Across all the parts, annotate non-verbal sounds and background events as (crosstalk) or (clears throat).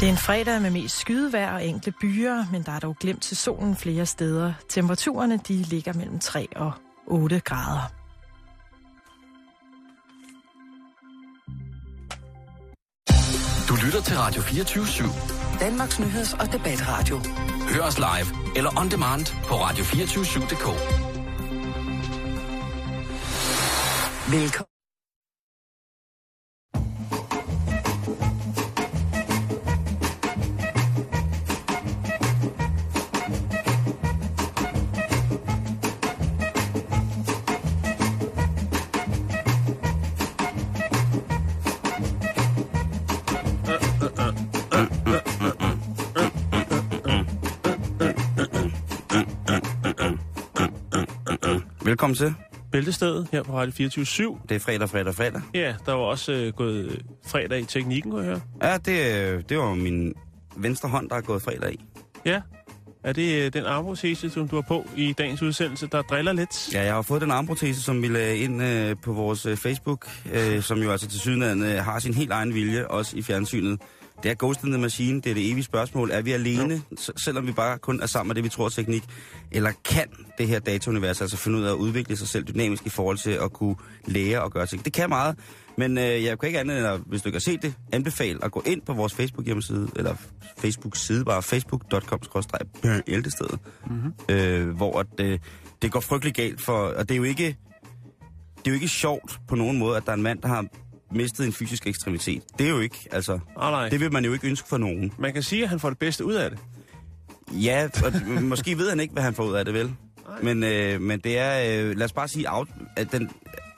Det er en fredag med mest skydevejr og enkle byer, men der er dog glemt til solen flere steder. Temperaturerne de ligger mellem 3 og 8 grader. Du lytter til Radio 24-7. Danmarks nyheds- og debatradio. Hør os live eller on demand på radio247.dk. Velkommen. Velkommen til. Bæltestedet her på Radio 24 Det er fredag, fredag, fredag. Ja, der var også øh, gået øh, fredag i teknikken, kunne jeg høre. Ja, det, øh, det var min venstre hånd, der er gået fredag i. Ja. Er det øh, den armprotese, som du har på i dagens udsendelse, der driller lidt? Ja, jeg har fået den armprotese, som vi lagde ind øh, på vores øh, Facebook, øh, som jo altså til sydenland øh, har sin helt egen vilje, også i fjernsynet. Det er Ghost in the Machine, det er det evige spørgsmål. Er vi alene, s- selvom vi bare kun er sammen med det, vi tror teknik? Eller kan det her dataunivers altså finde ud af at udvikle sig selv dynamisk i forhold til at kunne lære og gøre ting? Det kan meget, men øh, jeg kan ikke andet end, at, hvis du ikke har set det, anbefale at gå ind på vores Facebook-hjemmeside, eller Facebook-side, bare facebook.com-ældestedet, mm-hmm. øh, hvor at, øh, det går frygtelig galt for, og det er jo ikke, det er jo ikke sjovt på nogen måde, at der er en mand, der har mistet en fysisk ekstremitet. Det er jo ikke, altså, Nej, nej. det vil man jo ikke ønske for nogen. Man kan sige, at han får det bedste ud af det. Ja, og (laughs) måske ved han ikke, hvad han får ud af det, vel? Men, øh, men det er, øh, lad os bare sige, at den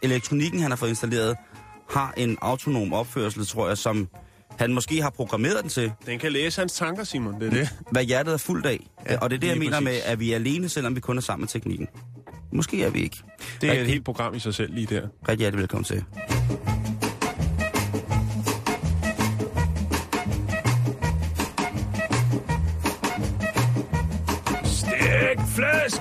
elektronikken, han har fået installeret, har en autonom opførsel, tror jeg, som han måske har programmeret den til, Den kan læse hans tanker, Simon, det er det. hvad hjertet er fuldt af. Ja, og det er det, jeg mener med, præcis. at vi er alene, selvom vi kun er sammen med teknikken. Måske er vi ikke. Det er et Rigtig- helt program i sig selv lige der. Rigtig hjertelig velkommen til. Flæsk!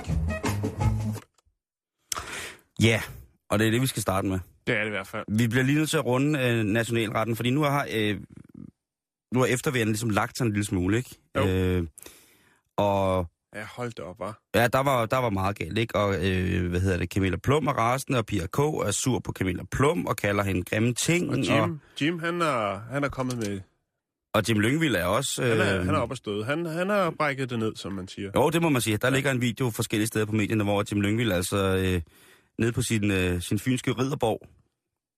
Ja, og det er det, vi skal starte med. Det er det i hvert fald. Vi bliver lige nødt til at runde øh, nationalretten, fordi nu har, øh, nu har efterværende ligesom lagt sig en lille smule, ikke? Jo. Øh, og Ja, hold det op, var. ja, der var, der var meget galt, ikke? Og øh, hvad hedder det, Camilla Plum er rasende, og Pia K. er sur på Camilla Plum, og kalder hende grimme ting. Og Jim, Jim han, er, han er kommet med... og Jim Lyngvild er også... Han er, han er oppe og støde. Han, han har brækket det ned, som man siger. Jo, det må man sige. Der ja. ligger en video forskellige steder på medierne, hvor Jim Lyngvild altså øh, nede på sin, øh, sin fynske ridderborg,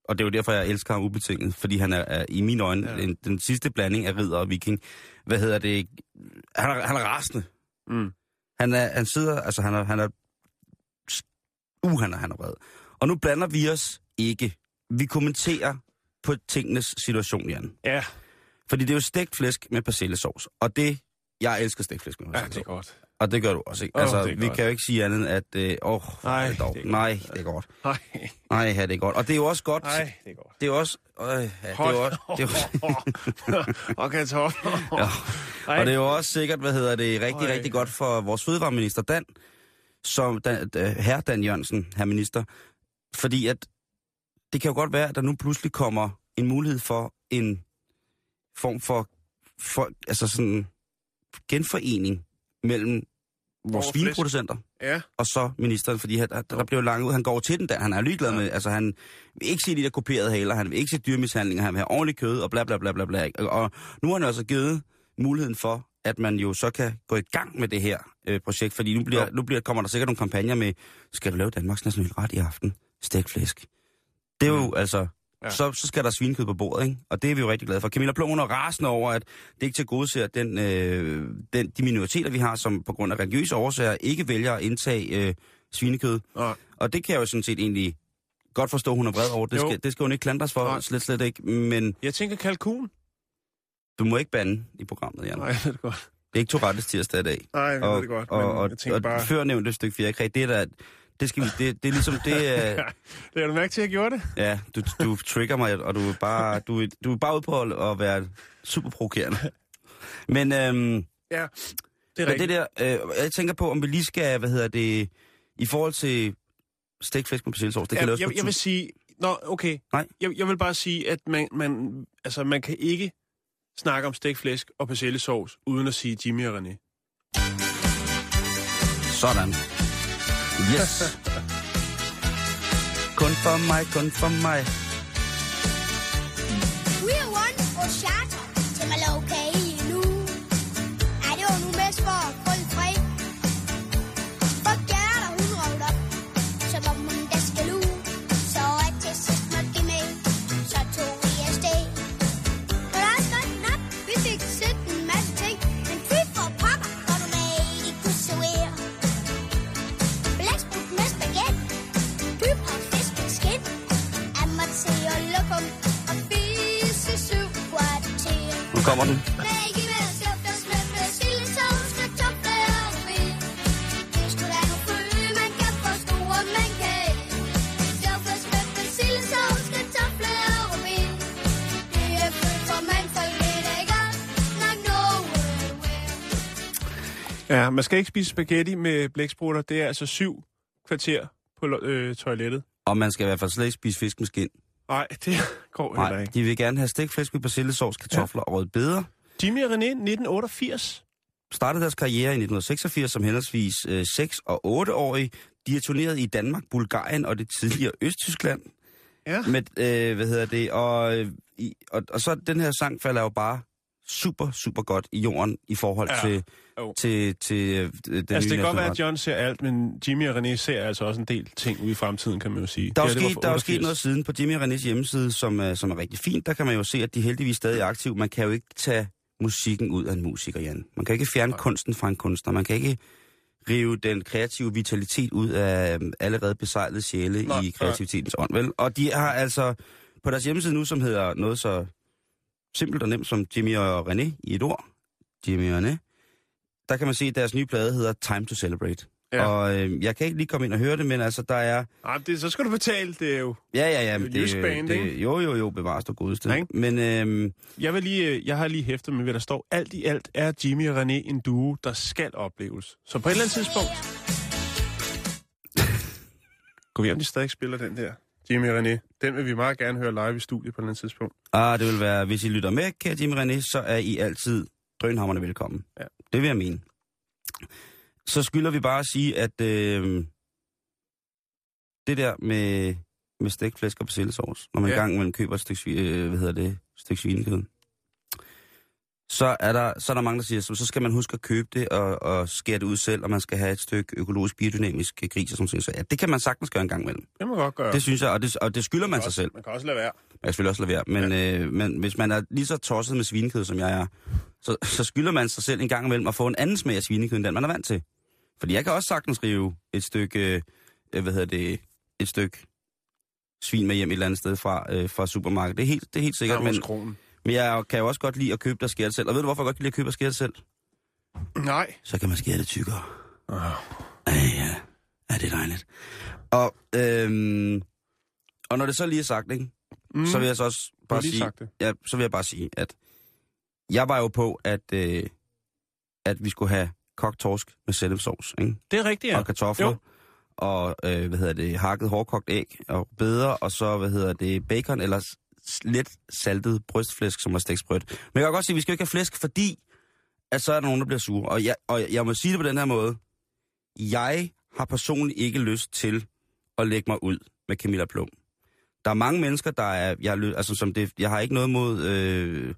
og det er jo derfor, jeg elsker ham ubetinget, fordi han er, er i mine øjne ja. en, den sidste blanding af ridder og viking. Hvad hedder det? Han er, han er rasende. Mm. Han, er, han sidder, altså han er, han er, uh, han er, han er vred. Og nu blander vi os ikke. Vi kommenterer på tingenes situation, Jan. Ja, Fordi det er jo stegt flæsk med persillesauce, og det, jeg elsker stegt flæsk med ja, persillesauce. det er godt. Og det gør du også, ikke? Åh, altså, er vi godt. kan jo ikke sige andet at... Øh, åh, Nej, det er dog. det er. Nej, det er godt. Nej, Nej, ja, det er godt. Og det er jo også godt... nej, det er godt. Det er også... Øh, ja, det er også... Det er og kartofler. ja. Ej. Og det er jo også sikkert, hvad hedder det, rigtig, Ej. rigtig godt for vores fødevareminister Dan, som Dan, uh, herr Dan Jørgensen, herr minister. Fordi at det kan jo godt være, at der nu pludselig kommer en mulighed for en form for, for altså sådan genforening mellem vores Over flæsk. svineproducenter Ja, og så ministeren, fordi han, der, der blev langt ud. Han går til den der, han er ligeglad Ja. med, altså han vil ikke se de der kuperede haler, han vil ikke se dyrmishandlinger, han vil have ordentligt kød og bla bla bla bla bla. Og, og nu har han altså givet muligheden for, at man jo så kan gå i gang med det her øh, projekt, fordi nu, bliver, nu bliver, kommer der sikkert nogle kampagner med, skal du lave Danmarks nationalret i aften? Stegt flæsk. Det er jo Mm. altså, Ja. så, så skal der svinekød på bordet, ikke? Og det er vi jo rigtig glade for. Camilla Plum hun er rasende over, at det ikke til gode ser den, øh, den, de minoriteter, vi har, som på grund af religiøse årsager ikke vælger at indtage øh, svinekød. og Og det kan jeg jo sådan set egentlig godt forstå, hun er vred over. Det Jo. skal, det skal hun ikke klandres for, Nej. slet, slet ikke. Men jeg tænker kalkun. du må ikke bande i programmet, Jan. Nej, det godt. Det er ikke to rettes tirsdag i dag. Nej, Og, det godt. og, og, og bare... før nævnte stykke fjerkræ, det er der, det, skal vi, det, det er ligesom, det er, (laughs) Det har du mærke til, at jeg gjorde det? ja, du, du trigger mig, og du er bare, du, du er bare ude på at, være super provokerende. Men, øhm, Ja, det er rigtigt. det der, øh, jeg tænker på, om vi lige skal, hvad hedder det, i forhold til stegt flæsk med persillesovs, det kan ja, laves jeg, jeg vil sige... Nå, okay. Nej. Jeg, jeg vil bare sige, at man, man, altså, man kan ikke snakke om stegflæsk og persillesovs, uden at sige Jimmy og René. Sådan. Yes. kun for mig, kun for mig. We're one og charter til Mallorca man skal ikke spise spaghetti med blæksprutter. Det er altså syv kvarter på øh, toilettet. Og man skal i hvert fald slet ikke spise fisk med skind. Nej, det (laughs) går heller Nej, ikke. de vil gerne have stegt flæsk med persillesovs, kartofler ja. og rødbeder. Jimmy og René, 1988. Startede deres karriere i 1986 som henholdsvis øh, 6 og 8-årige. De er turneret i Danmark, Bulgarien og det tidligere Østtyskland. Ja. Med, øh, hvad hedder det, og, øh, i, og, og så den her sang falder jo bare super, super godt i jorden i forhold ja. til, Jo. til, til øh, den Altså, nye det kan godt være, at John ser alt, men Jimmy og René ser altså også en del ting ude i fremtiden, kan man jo sige. Der er, sket, der er jo 88. sket noget siden på Jimmy og Renés hjemmeside, som, er- som er rigtig fint. Der kan man jo se, at de heldigvis stadig er aktive. Man kan jo ikke tage musikken ud af en musiker, Jan. Man kan ikke fjerne Nej. kunsten fra en kunstner. Man kan ikke rive den kreative vitalitet ud af øhm, allerede besejlede sjæle Nej, i kreativitetens ånd, vel? Og de har altså på deres hjemmeside nu, som hedder noget så simpelt og nemt som Jimmy og René i et ord. Jimmy og René. Der kan man se, at deres nye plade hedder Time to Celebrate. Ja. Og øh, jeg kan ikke lige komme ind og høre det, men altså, der er... Nej, det, så skal du betale, det er jo... Ja, ja, ja. Det er men jysk band, det, ikke? Jo, jo, jo, bevares du godeste. Ikke? Men øhm, Jeg, vil lige, øh, jeg har lige hæftet med, hvad der står. Alt i alt er Jimmy og René en duo, der skal opleves. Så på et eller andet tidspunkt... (laughs) Gå vi om, de stadig spiller den der. Jimmy og René. Den vil vi meget gerne høre live i studiet på et eller andet tidspunkt. ah, det vil være, hvis I lytter med, kære Jimmy René, så er I altid drønhammerne velkommen. Ja. Det vil jeg mene. Så skylder vi bare at sige, at øh, det der med, med stegt flæsk og persillesovs, når man Ja. gang imellem køber et stykke, øh, hvad hedder det, stykke svinekød, så er, der, så er der mange, der siger, så, så skal man huske at købe det og, og skære det ud selv, og man skal have et stykke økologisk biodynamisk gris og sådan noget. Så ja, det kan man sagtens gøre en gang imellem. Det må godt gøre. Det synes jeg, og det, og det skylder man man, sig også, selv. man kan også lade være. Jeg kan selvfølgelig også lade være. Men, ja. øh, men hvis man er lige så tosset med svinekød, som jeg er, så, så skylder man sig selv en gang imellem at få en anden smag af svinekød, end den man er vant til. Fordi jeg kan også sagtens rive et stykke, øh, hvad hedder det, et stykke svin med hjem et eller andet sted fra, øh, fra supermarkedet. Det er helt, det er helt sikkert, Ja, men, hos kronen. Men jeg kan jo også godt lide at købe skære det selv. Og ved du, hvorfor jeg godt kan lide at købe skære det selv? Nej. Så kan man skære det tykkere. Oh. Ja, ja. Ja, det er dejligt. Og, øhm, og når det så lige er sagt, ikke? Mm. så vil jeg så også bare sige, ja, så vil jeg bare sige, at jeg var jo på, at, øh, at vi skulle have kogt torsk med sennepsovs, ikke? Det er rigtigt, Ja. Og kartofler. Jo. Og, øh, hvad hedder det, hakket hårdkogt æg og bedre, og så, hvad hedder det, bacon eller let saltet brystflæsk, som er stegt Men jeg kan godt sige, at vi skal ikke have flæsk, fordi at så er der nogen, der bliver sure. Og jeg, og jeg må sige det på den her måde. Jeg har personligt ikke lyst til at lægge mig ud med Camilla Plum. Der er mange mennesker, der er... Jeg, altså, som det, jeg har ikke noget mod øh,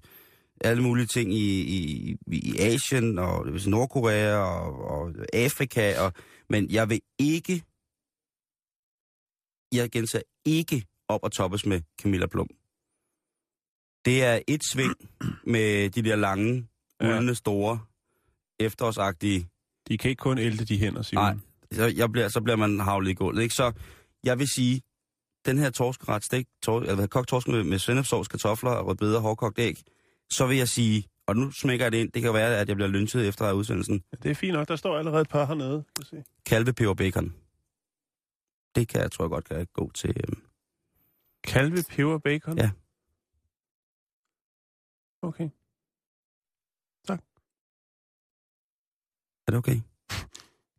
alle mulige ting i, i, i Asien og Nordkorea og, og Afrika, og, men jeg vil ikke... Jeg gentager ikke op og toppes med Camilla Plum. Det er et sving med de der lange, Ja. uldne, store, efterårsagtige De kan ikke kun ælte de hænder, Simon. Nej. så, jeg bliver, så bliver man havlet i gulvet. Ikke? Så jeg vil sige, den her torskeret, stik, tor, eller kogt torsk med, med svendepsovs, kartofler og rødbeder, hårdkogt æg, så vil jeg sige, og nu smækker jeg det ind, det kan være, at jeg bliver lynchet efter udsendelsen, Det er fint nok. Der står allerede et par hernede. Se. kalve peber bacon. Det kan jeg, tror jeg godt kan gå til. Øhm. Kalve, peber, bacon? Ja. Okay. Er det okay?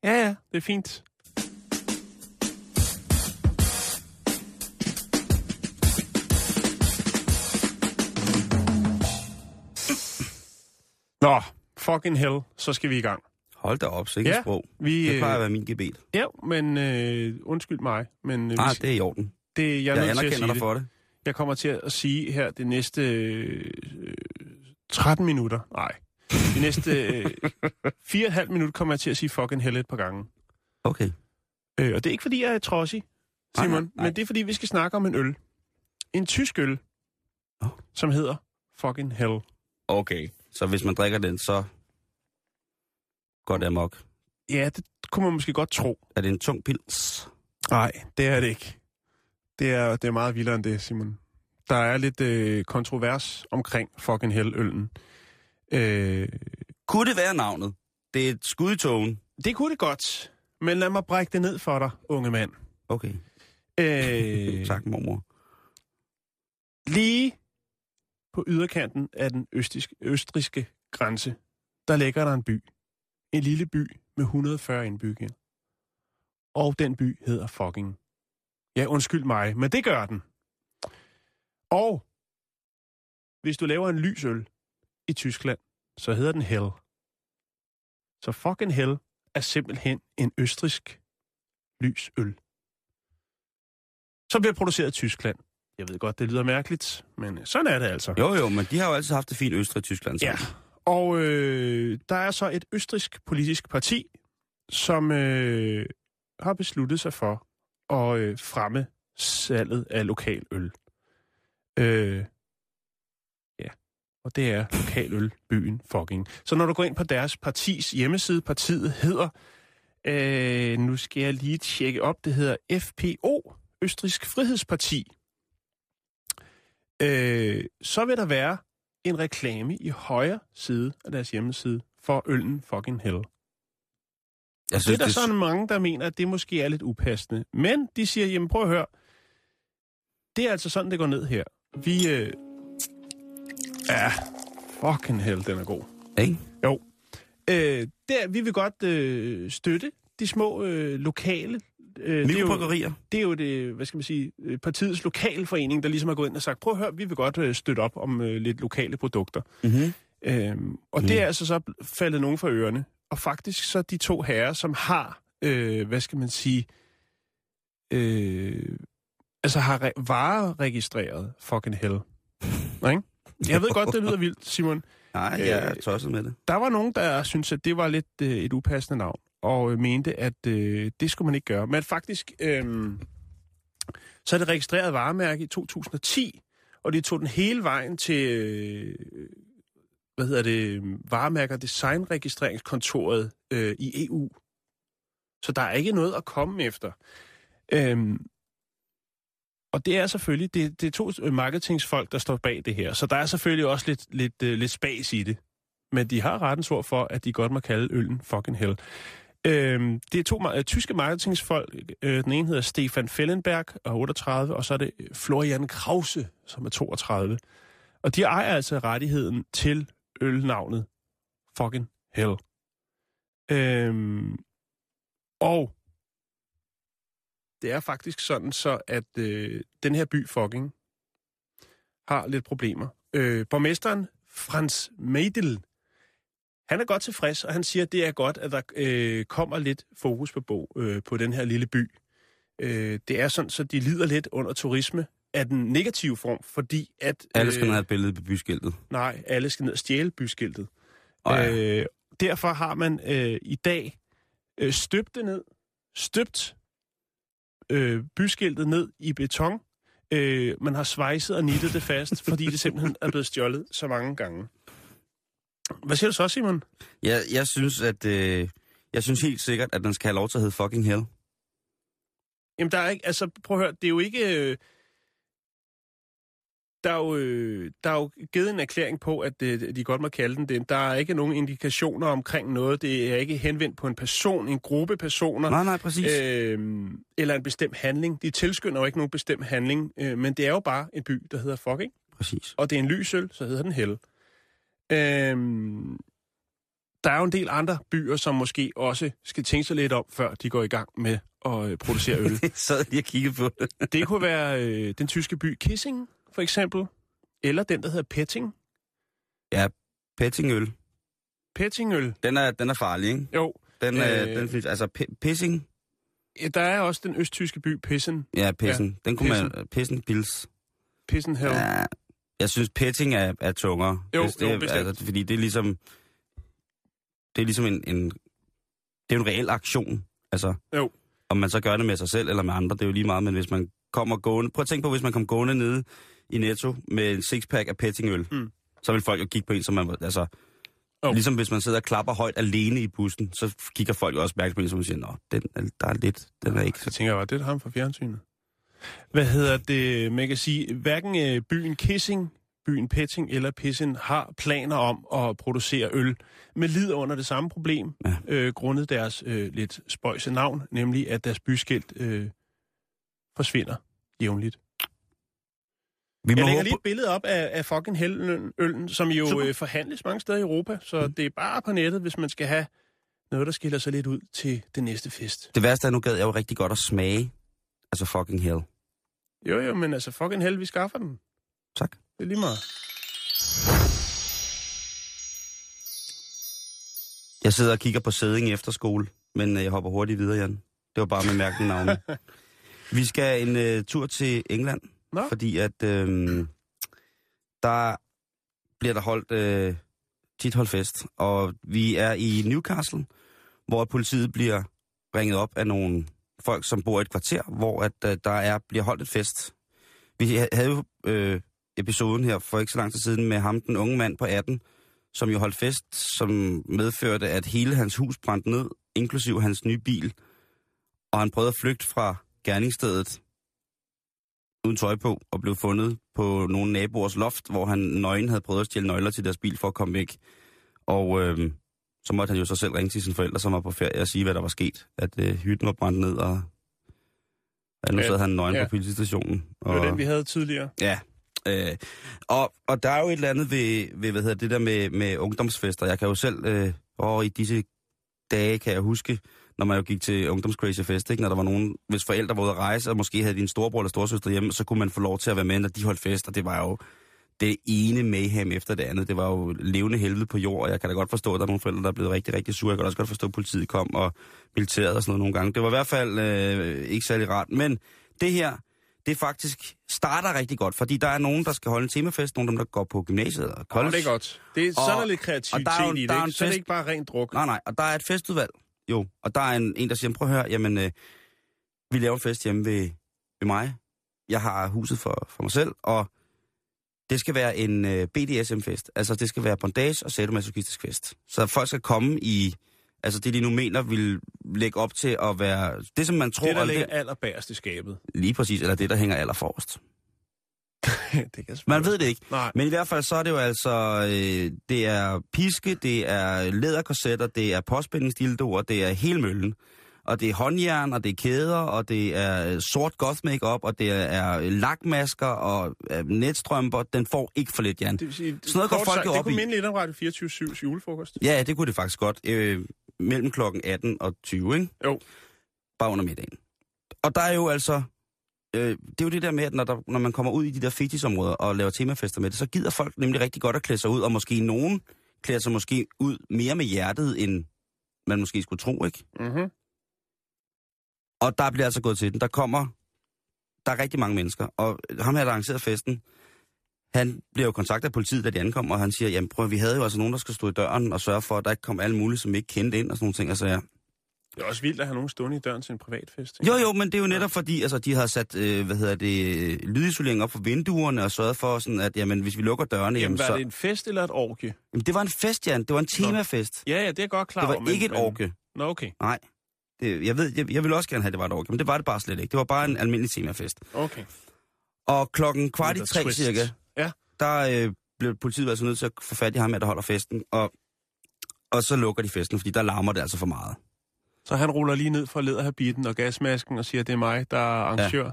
Ja, ja, det er fint. Nå, fucking hell, så skal vi i gang. Hold da op, sikkert Ja, sprog. Vi, Det plejer at øh, være min gebet. ja, men øh, undskyld mig, men øh, vi skal- det er i orden. det, jeg er Jeg anerkender dig det. for det. Jeg kommer til at sige her det næste øh, 13 minutter. Nej. De næste øh, (laughs) 4,5 minutter kommer jeg til at sige fucking hell et par gange. Okay. Øh, og det er ikke fordi, jeg er trodsig, Simon, nej, nej. men det er fordi, vi skal snakke om en øl. En tysk øl, Åh. som hedder fucking hell. Okay. Så hvis man drikker den, så går det amok. Ja, det kunne man måske godt tro. Er det en tung pils? Nej, det er det ikke. Det er, det er meget vildere end det, Simon. Der er lidt øh, kontrovers omkring fucking hell-øllen. Øh, Kunne det være navnet? Det er et skud i togen. det kunne det godt, men lad mig brække det ned for dig, unge mand. Okay. Øh, (laughs) Tak, mormor. Lige på yderkanten af den østriske, østriske grænse, der ligger der en by. En lille by med 140 indbyggere. Og den by hedder fucking. Ja, undskyld mig, men det gør den. Og hvis du laver en lysøl i Tyskland, så hedder den Hell. Så fucking Hell er simpelthen en østrisk lysøl. Som bliver produceret i Tyskland. Jeg ved godt, det lyder mærkeligt, men sådan er det altså. Jo, jo, men de har jo altid haft det fint Østrig og Tyskland. Ja, og øh, der er så et østrisk politisk parti, som øh, har besluttet sig for at øh, fremme salget af lokal øl. Øh, ja, og det er lokal øl, byen fucking. Så når du går ind på deres partis hjemmeside, partiet hedder, øh, nu skal jeg lige tjekke op, det hedder FPO, Østrisk Frihedsparti. Øh, så vil der være en reklame i højre side af deres hjemmeside for øllen fucking hell. Jeg Det er synes, der det, sådan mange, der mener, at det måske er lidt upassende. Men de siger, jamen prøv at høre, det er altså sådan, det går ned her. Vi, øh... ja, fucking hell, den er god. ikke? Jo. Øh, der, vi vil godt øh, støtte de små øh, lokale... Øh, det, er jo, det er jo det, hvad skal man sige, øh, partiets lokalforening, der ligesom har gået ind og sagt, prøv at høre, vi vil godt øh, støtte op om øh, lidt lokale produkter. Mm-hmm. Øhm, og Mm. det er altså så faldet nogen for ørerne. Og faktisk så de to herrer, som har, øh, hvad skal man sige, øh, altså har re- vareregistreret fucking hell. Ikke? Jeg ved godt, det lyder vildt, Simon. Nej, jeg er tosset med det. Der var nogen, der synes at det var lidt øh, et upassende navn, og øh, mente, at øh, det skulle man ikke gøre. Men faktisk, øh, så er det registreret varemærke i 2010, og de tog den hele vejen til, øh, hvad hedder det, varemærker designregistreringskontoret øh, i EU. Så der er ikke noget at komme efter. Øhm, og det er selvfølgelig, det, det er to øh, marketingsfolk, der står bag det her. Så der er selvfølgelig også lidt, lidt, uh, lidt spas i det. Men de har rettens ord for, at de godt må kalde øllen fucking hell. Øhm, det er to øh, tyske marketingsfolk. Øh, den ene hedder Stefan Fellenberg, og 38, og så er det Florian Krause, som er 32. Og de ejer altså rettigheden til ølnavnet fucking hell. Øhm, og det er faktisk sådan så, at øh, den her by fucking har lidt problemer. Øh, borgmesteren Frans Meidel, han er godt tilfreds, og han siger, at det er godt, at der øh, kommer lidt fokus på, bog, øh, på den her lille by. Øh, det er sådan, så de lider lidt under turisme af den negative form, fordi at... Alle skal have et billede på byskiltet. Nej, alle skal ned og stjæle byskiltet. Ja. Øh, derfor har man øh, i dag øh, støbt det ned, støbt øh, byskiltet ned i beton. Øh, man har svejset og nittet det fast, fordi det simpelthen er blevet stjålet så mange gange. Hvad siger du så, Simon? Jeg, jeg synes, at... Øh, jeg synes helt sikkert, at den skal have lov til at hedde fucking hell. Jamen, der er ikke, altså, prøv at høre, det er jo ikke... Øh, der er, jo, øh, der er jo givet en erklæring på, at øh, de godt må kalde den det. Der er ikke nogen indikationer omkring noget. Det er ikke henvendt på en person, en gruppe personer. Nej, nej, præcis. Øh, eller en bestemt handling. De tilskynder jo ikke nogen bestemt handling, øh, men det er jo bare en by, der hedder fucking. præcis. Og det er en lysøl, så hedder den hell. Øh, der er jo en del andre byer, som måske også skal tænke sig lidt om, før de går i gang med at øh, producere øl. (laughs) Jeg sad lige og kiggede på det. det kunne være øh, den tyske by Kissing, for eksempel. Eller den, der hedder Petting. Pettingøl. pettingøl. Den er, den er farlig, ikke? Jo, Den, øh, Øh. den findes, altså pissing, ja, der er også den østtyske by Pissen. ja, pissen. Ja, den kunne pissen. man, pissen, pils. Pissenhell. Ja. Ja, jeg synes, petting er, er tungere. Jo, Hvis det, jo, er- bestemt. altså, fordi det er ligesom, det er ligesom en, en, det er en reel aktion. Altså, Jo. om man så gør det med sig selv eller med andre, det er jo lige meget, men hvis man kommer gående, prøv at tænke på, hvis man kom gående nede i Netto med en sixpack af pettingøl, Mm. så vil folk jo kigge på en, som man, altså, Jo. Ligesom hvis man sidder og klapper højt alene i bussen, så kigger folk jo også mærke på en, som siger, nå, den, er- der er lidt, den er ikke Så tænker jeg bare, det er ham fra fjernsynet. Hvad hedder det? Man kan sige, hverken øh, byen Kissing, byen Petting eller Pissen har planer om at producere øl, men lider under det samme problem, Ja. øh, grundet deres øh, lidt spøjse navn, nemlig at deres byskilt øh, forsvinder jævnligt. Vi Jeg må lægger håbe, lige et billede op af, af fucking hellen, øllen, som jo Super. øh, forhandles mange steder i Europa, så mm. det er bare på nettet, hvis man skal have noget, der skiller sig lidt ud til det næste fest. det værste er, nu gad jeg jo rigtig godt at smage. Altså fucking hell. Jo, jo, men altså fucking hell, vi skaffer den. Tak. Det er lige meget. Jeg sidder og kigger på sæding efter skole, men øh, jeg hopper hurtigt videre, Jan. Det var bare med mærkelige navne. (laughs) Vi skal en uh, tur til England, Nå. fordi at øh, der bliver der holdt øh, tit holdt fest, og vi er i Newcastle, hvor politiet bliver ringet op af nogle folk, som bor i et kvarter, hvor at, øh, der er bliver holdt et fest. Vi havde jo øh, episoden her for ikke så lang tid siden med ham, den unge mand på 18, som jo holdt fest, som medførte, at hele hans hus brændte ned, inklusiv hans nye bil. Og han prøvede at flygte fra gerningsstedet uden tøj på, og blev fundet på nogle naboers loft, hvor han nøgen havde prøvet at stjæle nøgler til deres bil for at komme væk. Og øh, så måtte han jo så selv ringe til sine forældre, som var på ferie, og sige, hvad der var sket. At øh, hytten var brændt ned, og at nu Ja, sad han nøgen ja. på politistationen. Det Og, var den, vi havde tidligere. Ja. Øh, og, og der er jo et eller andet ved, ved hvad hedder det der med, med ungdomsfester. Jeg kan jo selv, øh, og i disse dage kan jeg huske, når man jo gik til ungdomscrazy fest, ikke? når der var nogen, hvis forældre var ude at rejse, og måske havde din storebror eller storsøster hjemme, så kunne man få lov til at være med, når de holdt fest, og det var jo det ene mayhem efter det andet. Det var jo levende helvede på jord, og jeg kan da godt forstå, at der er nogle forældre, der er blevet rigtig, rigtig sure. Jeg kan også godt forstå, at politiet kom og militæret og sådan noget nogle gange. Det var i hvert fald øh, ikke særlig rart. Men det her, det faktisk starter rigtig godt, fordi der er nogen, der skal holde en temafest, nogle af dem, der går på gymnasiet og Oh, college. det er godt. Det er, så Og- der lidt og kreativitet der er jo- i det, der er en Så er det fest- ikke bare rent druk. Nej, nej, og der er et festudvalg, jo. Og der er en, en der siger, prøv at høre, jamen, øh, vi laver en fest hjemme ved, ved mig. Jeg har huset for, for mig selv, og det skal være en øh, BDSM-fest. Altså, det skal være bondage og sadomasochistisk fest. Så folk skal komme i, altså det de nu mener, vil lægge op til at være, det som man tror, Det, der ligger allerbærest i skabet. lige præcis, eller det, der hænger allerforrest. (laughs) det kan Man ved det ikke. Nej. Men i hvert fald så er det jo altså, øh, det er piske, det er læderkorsetter, det er påspændingsdildoer, det er hele møllen. Og det er håndjern, og det er kæder, og det er sort goth makeup, og det er lakmasker og øh, netstrømper. Den får ikke for lidt, Jan. Det, vil sige, Sådan noget går folk sagt, jo Det op kunne i. minde lidt om Radio 24-7's julefrokost. Ja, det kunne det faktisk godt. Øh, mellem klokken 18 og 20, ikke? Jo. Bare under middagen. Og der er jo altså... Øh, det er jo det der med, at når, der, når man kommer ud i de der fetisområder og laver temafester med det, så gider folk nemlig rigtig godt at klæde sig ud, og måske nogen klæder sig måske ud mere med hjertet, end man måske skulle tro, ikke? Mm-hmm. Og der bliver altså gået til den. Der kommer... Der er rigtig mange mennesker, og ham her, der arrangerede festen, han bliver jo kontaktet af politiet, da de ankommer, og han siger, jamen prøv, vi havde jo altså nogen, der skulle stå i døren og sørge for, at der ikke kom alle mulige, som vi ikke kendte ind og sådan nogle ting. Altså, ja. Det er også vildt at have nogen stående i døren til en privatfest. ikke? Jo, jo, men det er jo netop fordi, altså, de har sat, øh, hvad hedder det, lydisolering op for vinduerne og sørget for, sådan, at jamen, hvis vi lukker dørene, Jamen, jamen, var så... det en fest eller et orgie? Jamen, det var en fest, Jan. Det var en temafest. Ja, ja, det er godt klar Det var men- ikke et men- orke. Nå, okay. Nej. Det, jeg ved, jeg, jeg ville også gerne have, at det var et orke, men det var det bare slet ikke. Det var bare en almindelig temafest. Okay. Og klokken kvart i tre twist. cirka, Ja. der øh, blev politiet altså nødt til at få fat i ham, her, der holder festen, og, og så lukker de festen, fordi der larmer det altså for meget. Så han ruller lige ned for læderhabitten og gasmasken og siger, at det er mig, der er arrangør. Ja.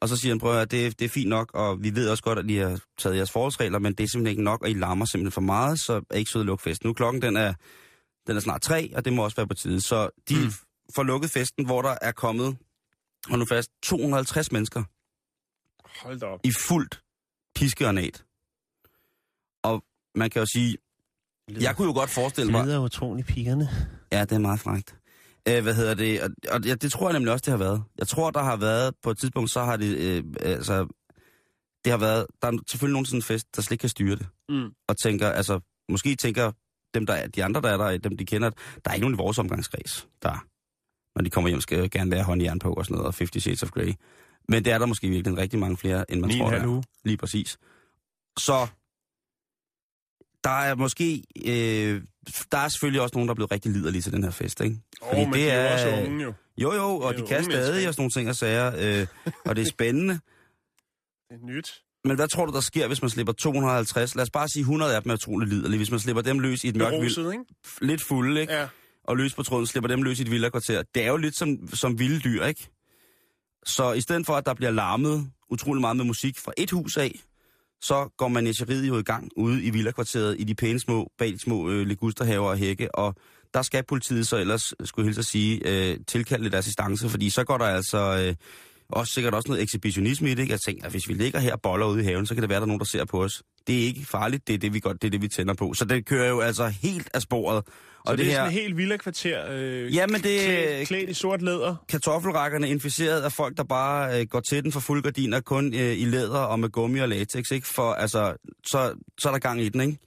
Og så siger han, prøv at det, det er fint nok, og vi ved også godt, at I har taget jeres forholdsregler, men det er simpelthen ikke nok, og I larmer simpelthen for meget, så er I ikke søde at lukke festen. Nu klokken, den er, den er snart tre, og det må også være på tide. Så de mm. får lukket festen, hvor der er kommet, og nu fast, 250 mennesker Hold da op. i fuldt piskeornat. Og man kan jo sige, Jeg kunne jo godt forestille mig... Det lyder utrolig pigerne. Ja, det er meget frækt. Øh, hvad hedder det? Og, og ja, det tror jeg nemlig også, det har været. Jeg tror, der har været, på et tidspunkt, så har det, øh, altså, det har været, der er selvfølgelig nogen sådan en fest, der slet ikke kan styre det. Mm. Og tænker, altså, måske tænker dem, der er, de andre, der er der, dem de kender, der er ikke nogen i vores omgangskreds, der, når de kommer hjem, skal gerne være hånd i jern på og sådan noget, og 50 Shades of Grey. Men det er der måske virkelig rigtig mange flere, end man en tror, der er. Lige præcis. Så der er måske... Øh, der er selvfølgelig også nogen, der er blevet rigtig liderlige til den her fest, ikke? Åh, men de er jo også unge jo. Jo, jo, og Det de jo kan stadig og sådan nogle ting og sager, øh, og det er spændende. (laughs) Det er nyt. Men hvad tror du, der sker, hvis man slipper 250? Lad os bare sige, 100 af dem er utroligt liderlige. Hvis man slipper dem løs i et mørkt ikke? lidt fulde, ikke? Ja. og løs på tråden, slipper dem løs i et villakvarter. Det er jo lidt som, som vilde dyr, ikke? Så i stedet for, at der bliver larmet utrolig meget med musik fra et hus af, så går manageriet jo i gang ude i villakvarteret i de pæne små, bag de små øh, ligusterhaver og hække, og der skal politiet så ellers, skulle jeg hilse at sige, øh, tilkalde lidt assistance, fordi så går der altså øh, også sikkert også noget ekshibitionisme i det, ikke? Jeg tænker, at hvis vi ligger her og boller ude i haven, så kan det være, der er nogen, der ser på os. Det er ikke farligt, det er det, vi, godt, det, er det, vi tænder på. Så det kører jo altså helt af sporet. Så og det, det er sådan en helt villa kvarter, øh, Jamen, det- klædt, klædt i sort læder. kartoffelrækkerne inficeret af folk, der bare øh, går til den for fuld gardiner, kun øh, i læder og med gummi og latex, ikke? For altså, så, så er der gang i den, ikke?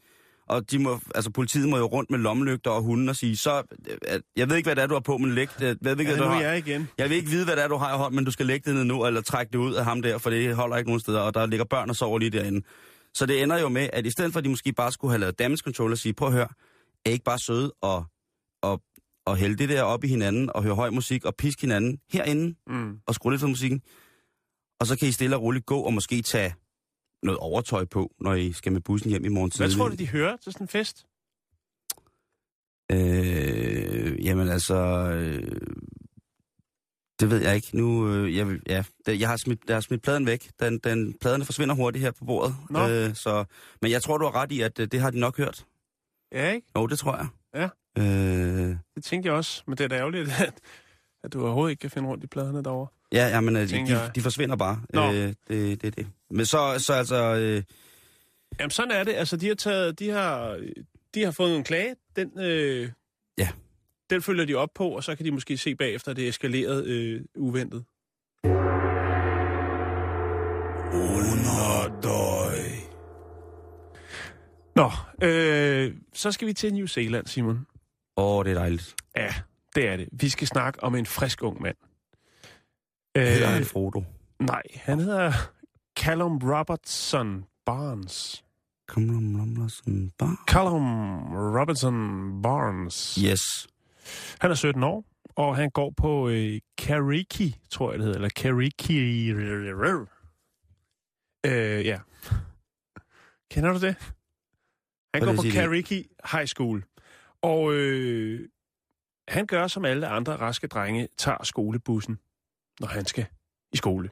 Og de må, altså, politiet må jo rundt med lommelygter og hunden og sige, så, øh, jeg ved ikke, hvad det er, du har på, men læg det. Jeg ved ikke, Ja, hvad nu du er har. jeg igen. Jeg vil ikke vide, hvad det er, du har i hånden, men du skal lægge det ned nu, eller trække det ud af ham der, for det holder ikke nogen steder, og der ligger børn og sover lige derinde. Så det ender jo med, at i stedet for, at de måske bare skulle have lavet damage control og sige, prøv at høre, er ikke bare søde og, og, og hælde det der op i hinanden, og høre høj musik, og piske hinanden herinde, Mm. og skrue lidt for musikken. Og så kan I stille og roligt gå, og måske tage noget overtøj på, når I skal med bussen hjem i morgen Hvad tidlig. tror du, de hører til sådan en fest? Øh, jamen altså... Øh, det ved jeg ikke. Nu, øh, jeg, vil- ja, det, jeg, har smidt, jeg har smidt pladen væk. Den, den, pladerne forsvinder hurtigt her på bordet. Nå. Øh, så, men jeg tror, du har ret i, at øh, det har de nok hørt. Ja, ikke? Jo, det tror jeg. Ja. Øh, Det tænkte jeg også, men det er da ærgerligt, (laughs) at, at du overhovedet ikke kan finde rundt i pladerne derovre. ja, ja, men øh, de, de, de forsvinder bare. Nå. Øh, det, det er det. Men så, så altså... Øh, Jamen sådan er det. Altså, de har, taget, de har, de har fået en klage. Den, øh, Ja. den følger de op på, og så kan de måske se bagefter, at det er eskaleret øh, uventet. Nå, øh, så skal vi til New Zealand, Simon. åh, det er dejligt. Ja, det er det. Vi skal snakke om en frisk ung mand. Hedder Øh, han Frodo? nej, han hedder Callum Robertson Barnes. Rum, sådan, bare. Callum Robertson Barnes. Yes. Han er 17 år, og han går på øh, Kariki, tror jeg det hedder, eller Kariki. Øh, ja. Kender du det? Han går på. Kariki High School. Og øh, han gør, som alle andre raske drenge, tager skolebussen, når han skal i skole.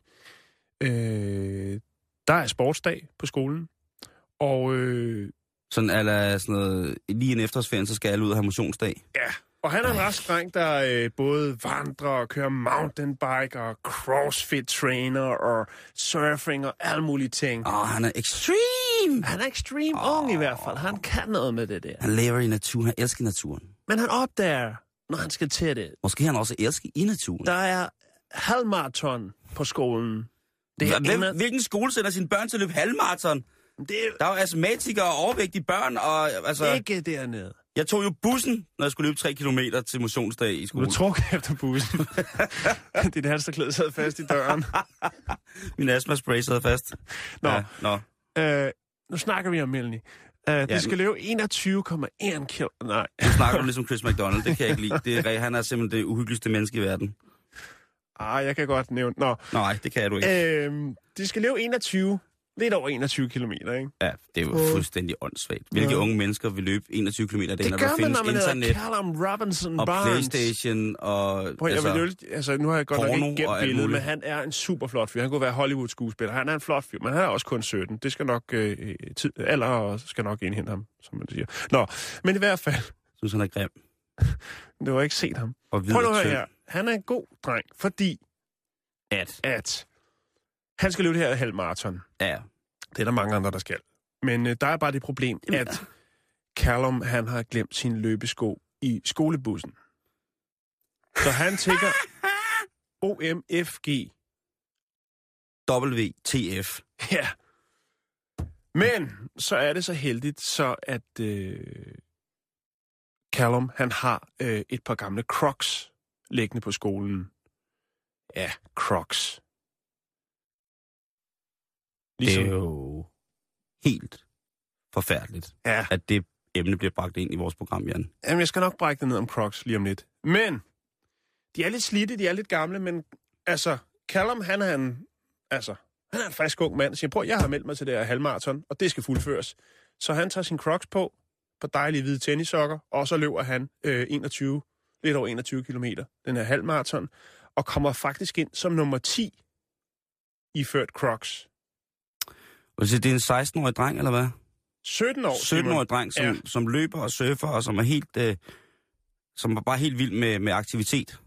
Øh, der er sportsdag på skolen, og øh, Sådan, eller sådan noget, lige en efterårsferien, så skal alle ud og have motionsdag. Ja, og han er en rask dreng, der øh, både vandrer og kører mountainbike og crossfit trainer og surfing og alle mulige ting. Åh, han er extreme! Han er ekstremt oh. ung i hvert fald. Han kan noget med det der. Han lever i naturen, han elsker naturen. Men han opdager, når han skal til det, Måske han også elsker i naturen. der er halvmarathon på skolen. Det er Hvem, hvilken skole sender sine børn til at løbe halvmarathon? det er Der er jo astmatikere og overvægtige børn, og altså, ikke dernede. jeg tog jo bussen, når jeg skulle løbe 3 km til motionsdag i Du skole. er trukket efter bussen. (laughs) Dit halsterklæde sad fast i døren. Min astmaspray sad fast. Nå. Ja, nå. Øh, nu snakker vi om Melanie. Uh, det Ja, skal løbe 21,1 kilo. Nej. Nu snakker du ligesom Chris McDonald, det kan jeg ikke lide. Det er, han er simpelthen det uhyggeligste menneske i verden. Ah, jeg kan godt nævne. Nå, Nej, det kan du ikke. øhm, de skal løbe 21, lidt over 21 kilometer, ikke? Ja, det er jo Åh. fuldstændig åndssvagt. Hvilke Ja. unge mennesker vil løbe 21 km Det når gør der man, når man internet Callum Robinson og Barnes. Playstation og... Prøv, jeg altså, vil, øl- altså, nu har jeg godt nok ikke gemt billedet, men han er en super flot fyr. Han kunne være Hollywood-skuespiller. Han er en flot fyr, men han er også kun 17. Det skal nok... Øh, tid, alder skal nok indhente ham, som man siger. Nå, men i hvert fald, synes, han er grim. (laughs) du har ikke set ham. Og Prøv nu at høre her. Han er en god dreng, fordi At. at han skal løbe det her halvmarathon. Ja, Det er der mange andre, der skal. Men øh, der er bare det problem, at Callum han har glemt sin løbesko i skolebussen. Så han tænker (laughs) OMFG. WTF. Ja. Men så er det så heldigt, så at øh, Callum han har øh, et par gamle Crocs liggende på skolen. Ja, Crocs. Det er jo helt forfærdeligt, Ja. at det emne bliver bragt ind i vores program, Jan. Jamen, jeg skal nok brække det ned om Crocs lige om lidt. Men, de er lidt slidte, de er lidt gamle, men altså, Callum, han er en, altså, han er en frisk ung mand, siger, prøv, jeg har meldt mig til det her halvmarathon, og det skal fuldføres. Så han tager sin Crocs på, på dejlige hvide tennissokker, og så løber han øh, 21, lidt over 21 kilometer, den her halvmarathon, og kommer faktisk ind som nummer 10 i ført Crocs. Og det er en 16-årig dreng, eller hvad? 17 år, Simon. 17-årig dreng, som, Ja. som løber og surfer, og som er helt... Øh, som er bare helt vild med, med aktivitet.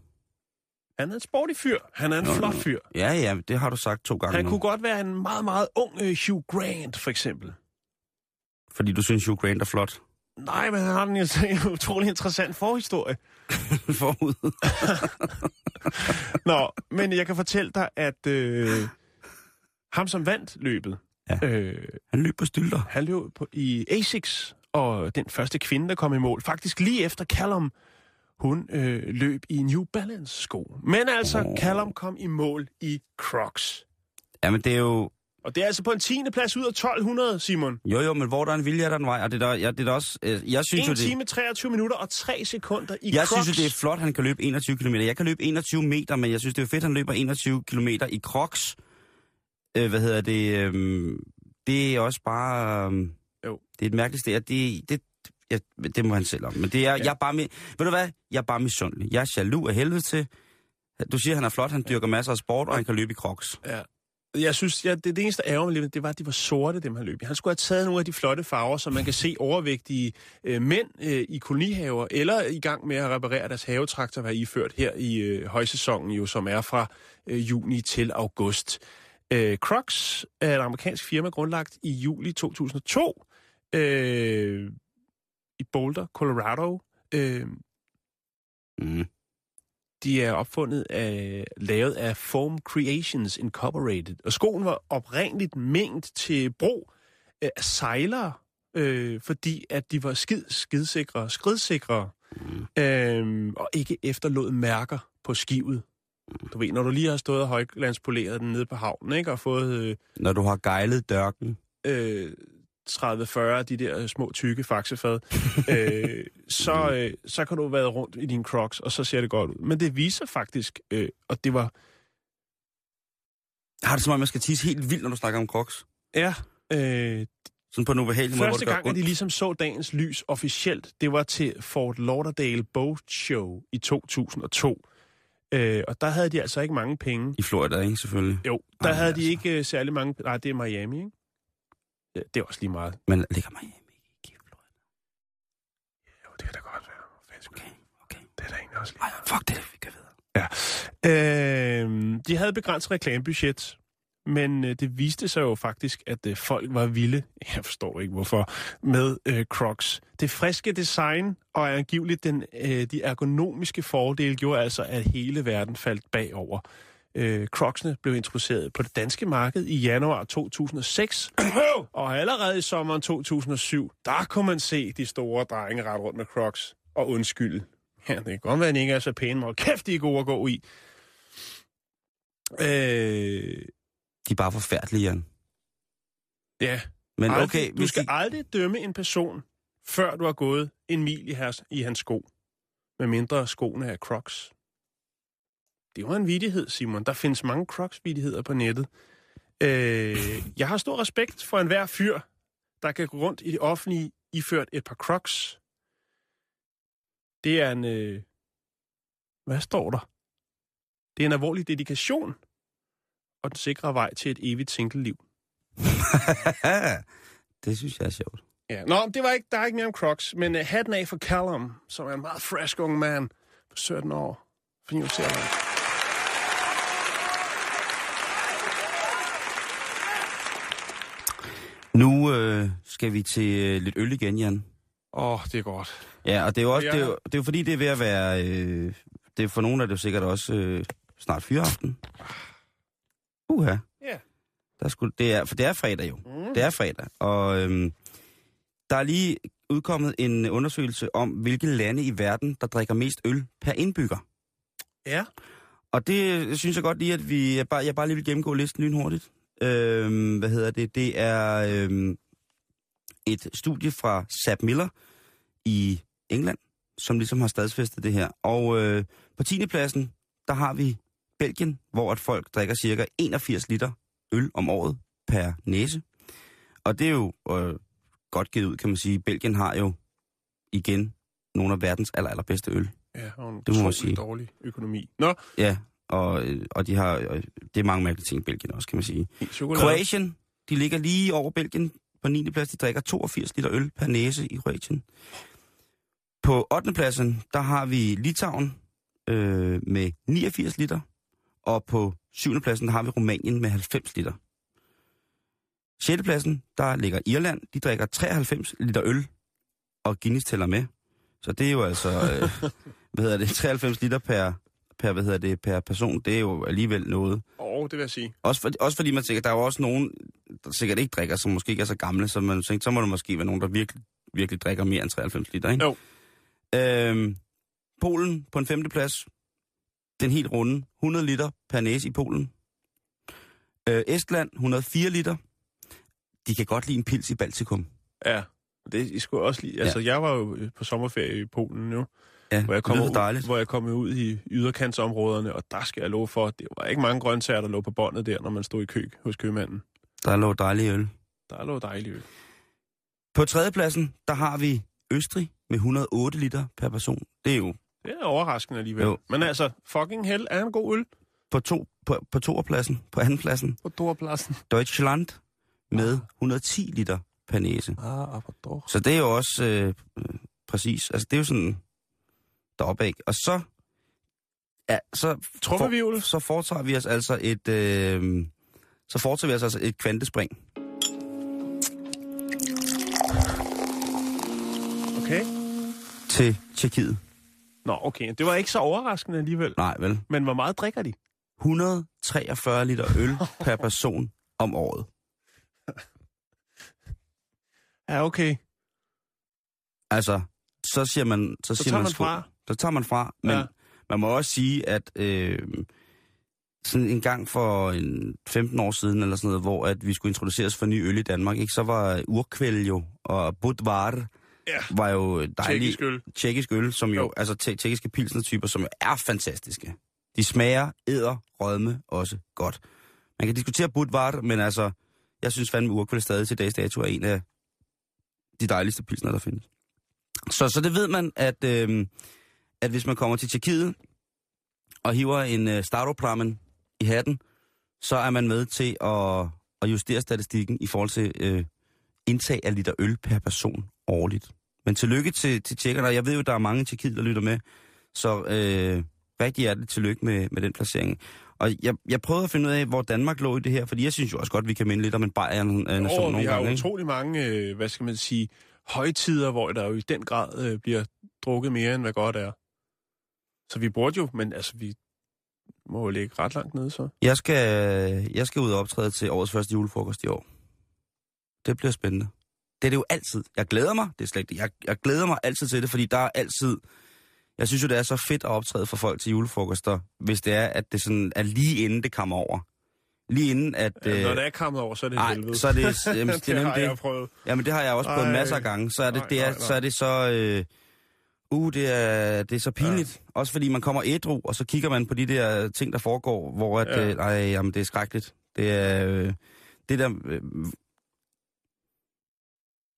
Han er en sportig fyr. Han er en Nå, flot fyr. Ja, ja, det har du sagt to gange Han nu. kunne godt være en meget, meget ung øh, Hugh Grant, for eksempel. Fordi du synes, Hugh Grant er flot. Nej, men han har så (laughs) en utrolig interessant forhistorie. (laughs) Forud. (laughs) Nå, men jeg kan fortælle dig, at øh, ham, som vandt løbet, Ja. øh, Han løb på stylter. han løb på, i Asics, og den første kvinde, der kom i mål, faktisk lige efter Callum, hun øh, løb i New Balance-sko. Men altså, Åh. Callum kom i mål i Crocs. Jamen, det er jo... Og det er altså på en 10. plads ud af 1200, Simon. Jo, jo, men hvor der er en vilje, er der en vej. Og det er der, ja, det er der også... Øh, jeg synes jo, 1 det... time, 23 minutter og 3 sekunder i Jeg Crocs. synes jo, det er flot, at han kan løbe 21 km. Jeg kan løbe 21 meter, men jeg synes, det er jo fedt, han løber 21 km i crocs. Øh, hvad hedder det? Øh, det er også bare... Øh, Jo. Det er et mærkeligt sted. Det, det, ja, det må han selv om. Men det er, ja. jeg er bare med, ved du hvad? Jeg er bare misundelig. Jeg er jaloux af helvede til. Du siger, han er flot, han dyrker masser af sport, og han kan løbe i crocs. Ja. Jeg synes, ja, det, det eneste ærger mig lidt, det var, at de var sorte, dem han løb i. Han skulle have taget nogle af de flotte farver, så man kan se overvægtige øh, mænd øh, i kolonihaver, eller i gang med at reparere deres havetraktor, hvad iført her i øh, højsæsonen, jo, som er fra øh, juni til august. Øh, Crocs er et amerikansk firma grundlagt i juli 2002 øh, i Boulder, Colorado. Øh, Mm. de er opfundet af, lavet af Foam Creations Incorporated. Og skoen var oprindeligt ment til brug øh, af sejlere, øh, fordi at de var skid, skidsikre, skridsikre, Mm. øh, og ikke efterlod mærker på skivet. Du ved, når du lige har stået og højglandspoleret den nede på havnen, ikke, og fået øh, Når du har gejlet dørken. øh, 30-40 af de der små tykke faxefad, (laughs) øh, så, øh, så kan du være rundt i dine crocs, og så ser det godt ud. Men det viser faktisk, øh, og det var, Har det som om, man skal tisse helt vildt, når du snakker om crocs? ja, øh, Sådan på en ubehagelig måde, første gang, at de ligesom så dagens lys officielt, det var til Fort Lauderdale Boat Show i 2002. Øh, og der havde de altså ikke mange penge. I Florida, ikke selvfølgelig? Jo, der Ej, havde altså. de ikke øh, særlig mange... Nej, det er Miami, ikke? Ja, det er også lige meget. Men ligger hjemme ikke i Florida. Jo, det kan da godt være. Skulle- Okay, okay. Det er da egentlig også lige Ej, fuck det, vi kan videre. Øh, de havde begrænset reklamebudget, men øh, det viste sig jo faktisk, at øh, folk var vilde, (laughs) jeg forstår ikke hvorfor, med øh, Crocs. Det friske design og angiveligt den, øh, de ergonomiske fordele gjorde altså, at hele verden faldt bagover. Øh, Crocsene blev introduceret på det danske marked i januar 2006, (coughs) og allerede i sommeren 2007, der kunne man se de store drenge ret rundt med Crocs og undskylde. Ja, det kan godt være, at ikke er så pæne, men kæft, de er gode at gå i. Øh, De er bare forfærdelige, Jan. ja. Men aldrig, okay, du skal de... aldrig dømme en person, før du har gået en mil i, hans, i hans sko. Med mindre skoene er crocs. Det var en vidighed, Simon. Der findes mange crocs-vidigheder på nettet. Øh, jeg har stor respekt for enhver fyr, der kan gå rundt i det offentlige iført et par crocs. Det er en... Øh, hvad står der? Det er en alvorlig dedikation og den sikre vej til et evigt single-liv. (laughs) det synes jeg er sjovt. Ja. Nå, det var ikke, der er ikke mere om Crocs, men uh, hatten af for Callum, som er en meget frisk ung mand på 17 år fra New Zealand. Nu øh, skal vi til øh, lidt øl igen, Jan. Åh, oh, det er godt. Ja, og det er jo også, Ja. det er jo, det er jo fordi, det er ved at være, øh, det er for nogle af det jo sikkert også øh, snart fyreaften. Uha. Ja. Der skulle, det er, for det er fredag jo. Mm. Det er fredag. Og øhm, der er lige udkommet en undersøgelse om, hvilke lande i verden, der drikker mest øl per indbygger. Ja. Og det synes jeg godt lige, at vi, jeg bare, jeg bare lige vil gennemgå listen lynhurtigt. Øhm, hvad hedder det? Det er øhm, et studie fra Sap Miller i England, som ligesom har stadsfæstet det her. Og øh, på 10. pladsen, der har vi Belgien, hvor at folk drikker cirka 81 liter øl om året per næse. Og det er jo øh, godt givet ud, kan man sige. Belgien har jo igen nogle af verdens aller, allerbedste øl. Ja, og en Det må man sige. dårlig økonomi. Nå, Ja, og, øh, og de har, øh, det er mange mærkelige ting i Belgien også, kan man sige. chokolade. Kroatien, de ligger lige over Belgien på 9. plads. De drikker 82 liter øl per næse i Kroatien. På 8. pladsen, der har vi Litauen øh, med 89 liter. Og på 7. pladsen, har vi Rumænien med 90 liter. 6. pladsen, der ligger Irland. De drikker 93 liter øl, og Guinness tæller med. Så det er jo altså, øh, (laughs) hvad hedder det, 93 liter per, per, hvad hedder det, per person. Det er jo alligevel noget. Åh, det vil jeg sige. Også, for, også fordi man tænker, der er jo også nogen, der sikkert ikke drikker, som måske ikke er så gamle, så man tænker, så må der måske være nogen, der virkelig, virkelig drikker mere end 93 liter, ikke? Jo. Øhm, Polen på en femte plads. Den helt runde. 100 liter per næse i Polen. Øh, Estland, 104 liter. De kan godt lide en pils i Baltikum. Ja, det I skulle også lige... Altså, jeg var jo på sommerferie i Polen nu, Ja, hvor jeg kom, ud, dejligt. hvor jeg kom ud i yderkantsområderne, og der skal jeg love for, det var ikke mange grøntsager, der lå på båndet der, når man stod i kø hos købmanden. Der lå dejlig øl. Der lå dejligt øl. På tredjepladsen, der har vi Østrig med 108 liter per person. Det er jo Det er overraskende alligevel. Jo. Men altså, fucking hell er en god øl på, to, på, på toerpladsen, på andenpladsen, på Dorpladsen. Deutschland med 110 liter per næse. Ah, Dor. Så det er jo også øh, øh, præcis, altså det er jo sådan deroppe, ikke? Og så, ja, så, Trummevivl. så foretager vi os altså et, øh, så foretager vi os altså et kvantespring. Okay. til Tjekkiet. Nå, okay. Det var ikke så overraskende alligevel. Nej, vel? Men hvor meget drikker de? 143 liter øl (laughs) per person om året. Ja, okay. Altså, så siger man... Så, Så siger tager man skål. fra. Så tager man fra. Men ja. man må også sige, at øh, sådan en gang for en 15 år siden, eller sådan noget, hvor at vi skulle introduceres for ny øl i Danmark, ikke, så var Urkvæl jo, og Budvar Ja. var jo dejlig Tjekkisk øl. tjekkisk øl, som jo, Jo. altså tje- tjekkiske pilsnertyper, som jo er fantastiske. De smager, æder, rødme også godt. Man kan diskutere Budvar, men altså, jeg synes fandme Urkvæl stadig til dags dato er en af de dejligste pilsner, der findes. Så, så det ved man, at, øh, at hvis man kommer til Tjekkiet og hiver en øh, Staropramen i hatten, så er man med til at, at justere statistikken i forhold til øh, indtag af liter øl per person årligt. Men tillykke til, til tjekkerne, og jeg ved jo, der er mange i Tjekkiet, der lytter med, så øh, rigtig hjerteligt tillykke med, med den placering. Og jeg, jeg prøvede at finde ud af, hvor Danmark lå i det her, fordi jeg synes jo også godt, vi kan minde lidt om en Bayern-nation vi nogle har gange. jo ikke? utrolig mange, øh, hvad skal man sige, højtider, hvor der jo i den grad øh, bliver drukket mere, end hvad godt er. Så vi burde jo, men altså, vi må jo ligge ret langt nede, så. Jeg skal, jeg skal ud og optræde til årets første julefrokost i år. Det bliver spændende. Det er det jo altid. Jeg glæder mig, det er slet ikke det. Jeg, jeg glæder mig altid til det, fordi der er altid... Jeg synes jo, det er så fedt at optræde for folk til julefrokoster, hvis det er, at det sådan er lige inden det kommer over. Lige inden, at... Øh, Når det er kommet over, så er det nej, helvede. så er det... (laughs) Jamen, det, det, har nemlig jeg det. prøvet. Jamen, det har jeg også prøvet Ej. masser af gange. Så er det, det er, nej, nej. så er det så... Øh, uh, det er, det er så pinligt. Ja. Også fordi man kommer ædru, og så kigger man på de der ting, der foregår, hvor at, Ja. ja. øh, ej, jamen, det er skrækkeligt. Det er... Øh, det der... Øh,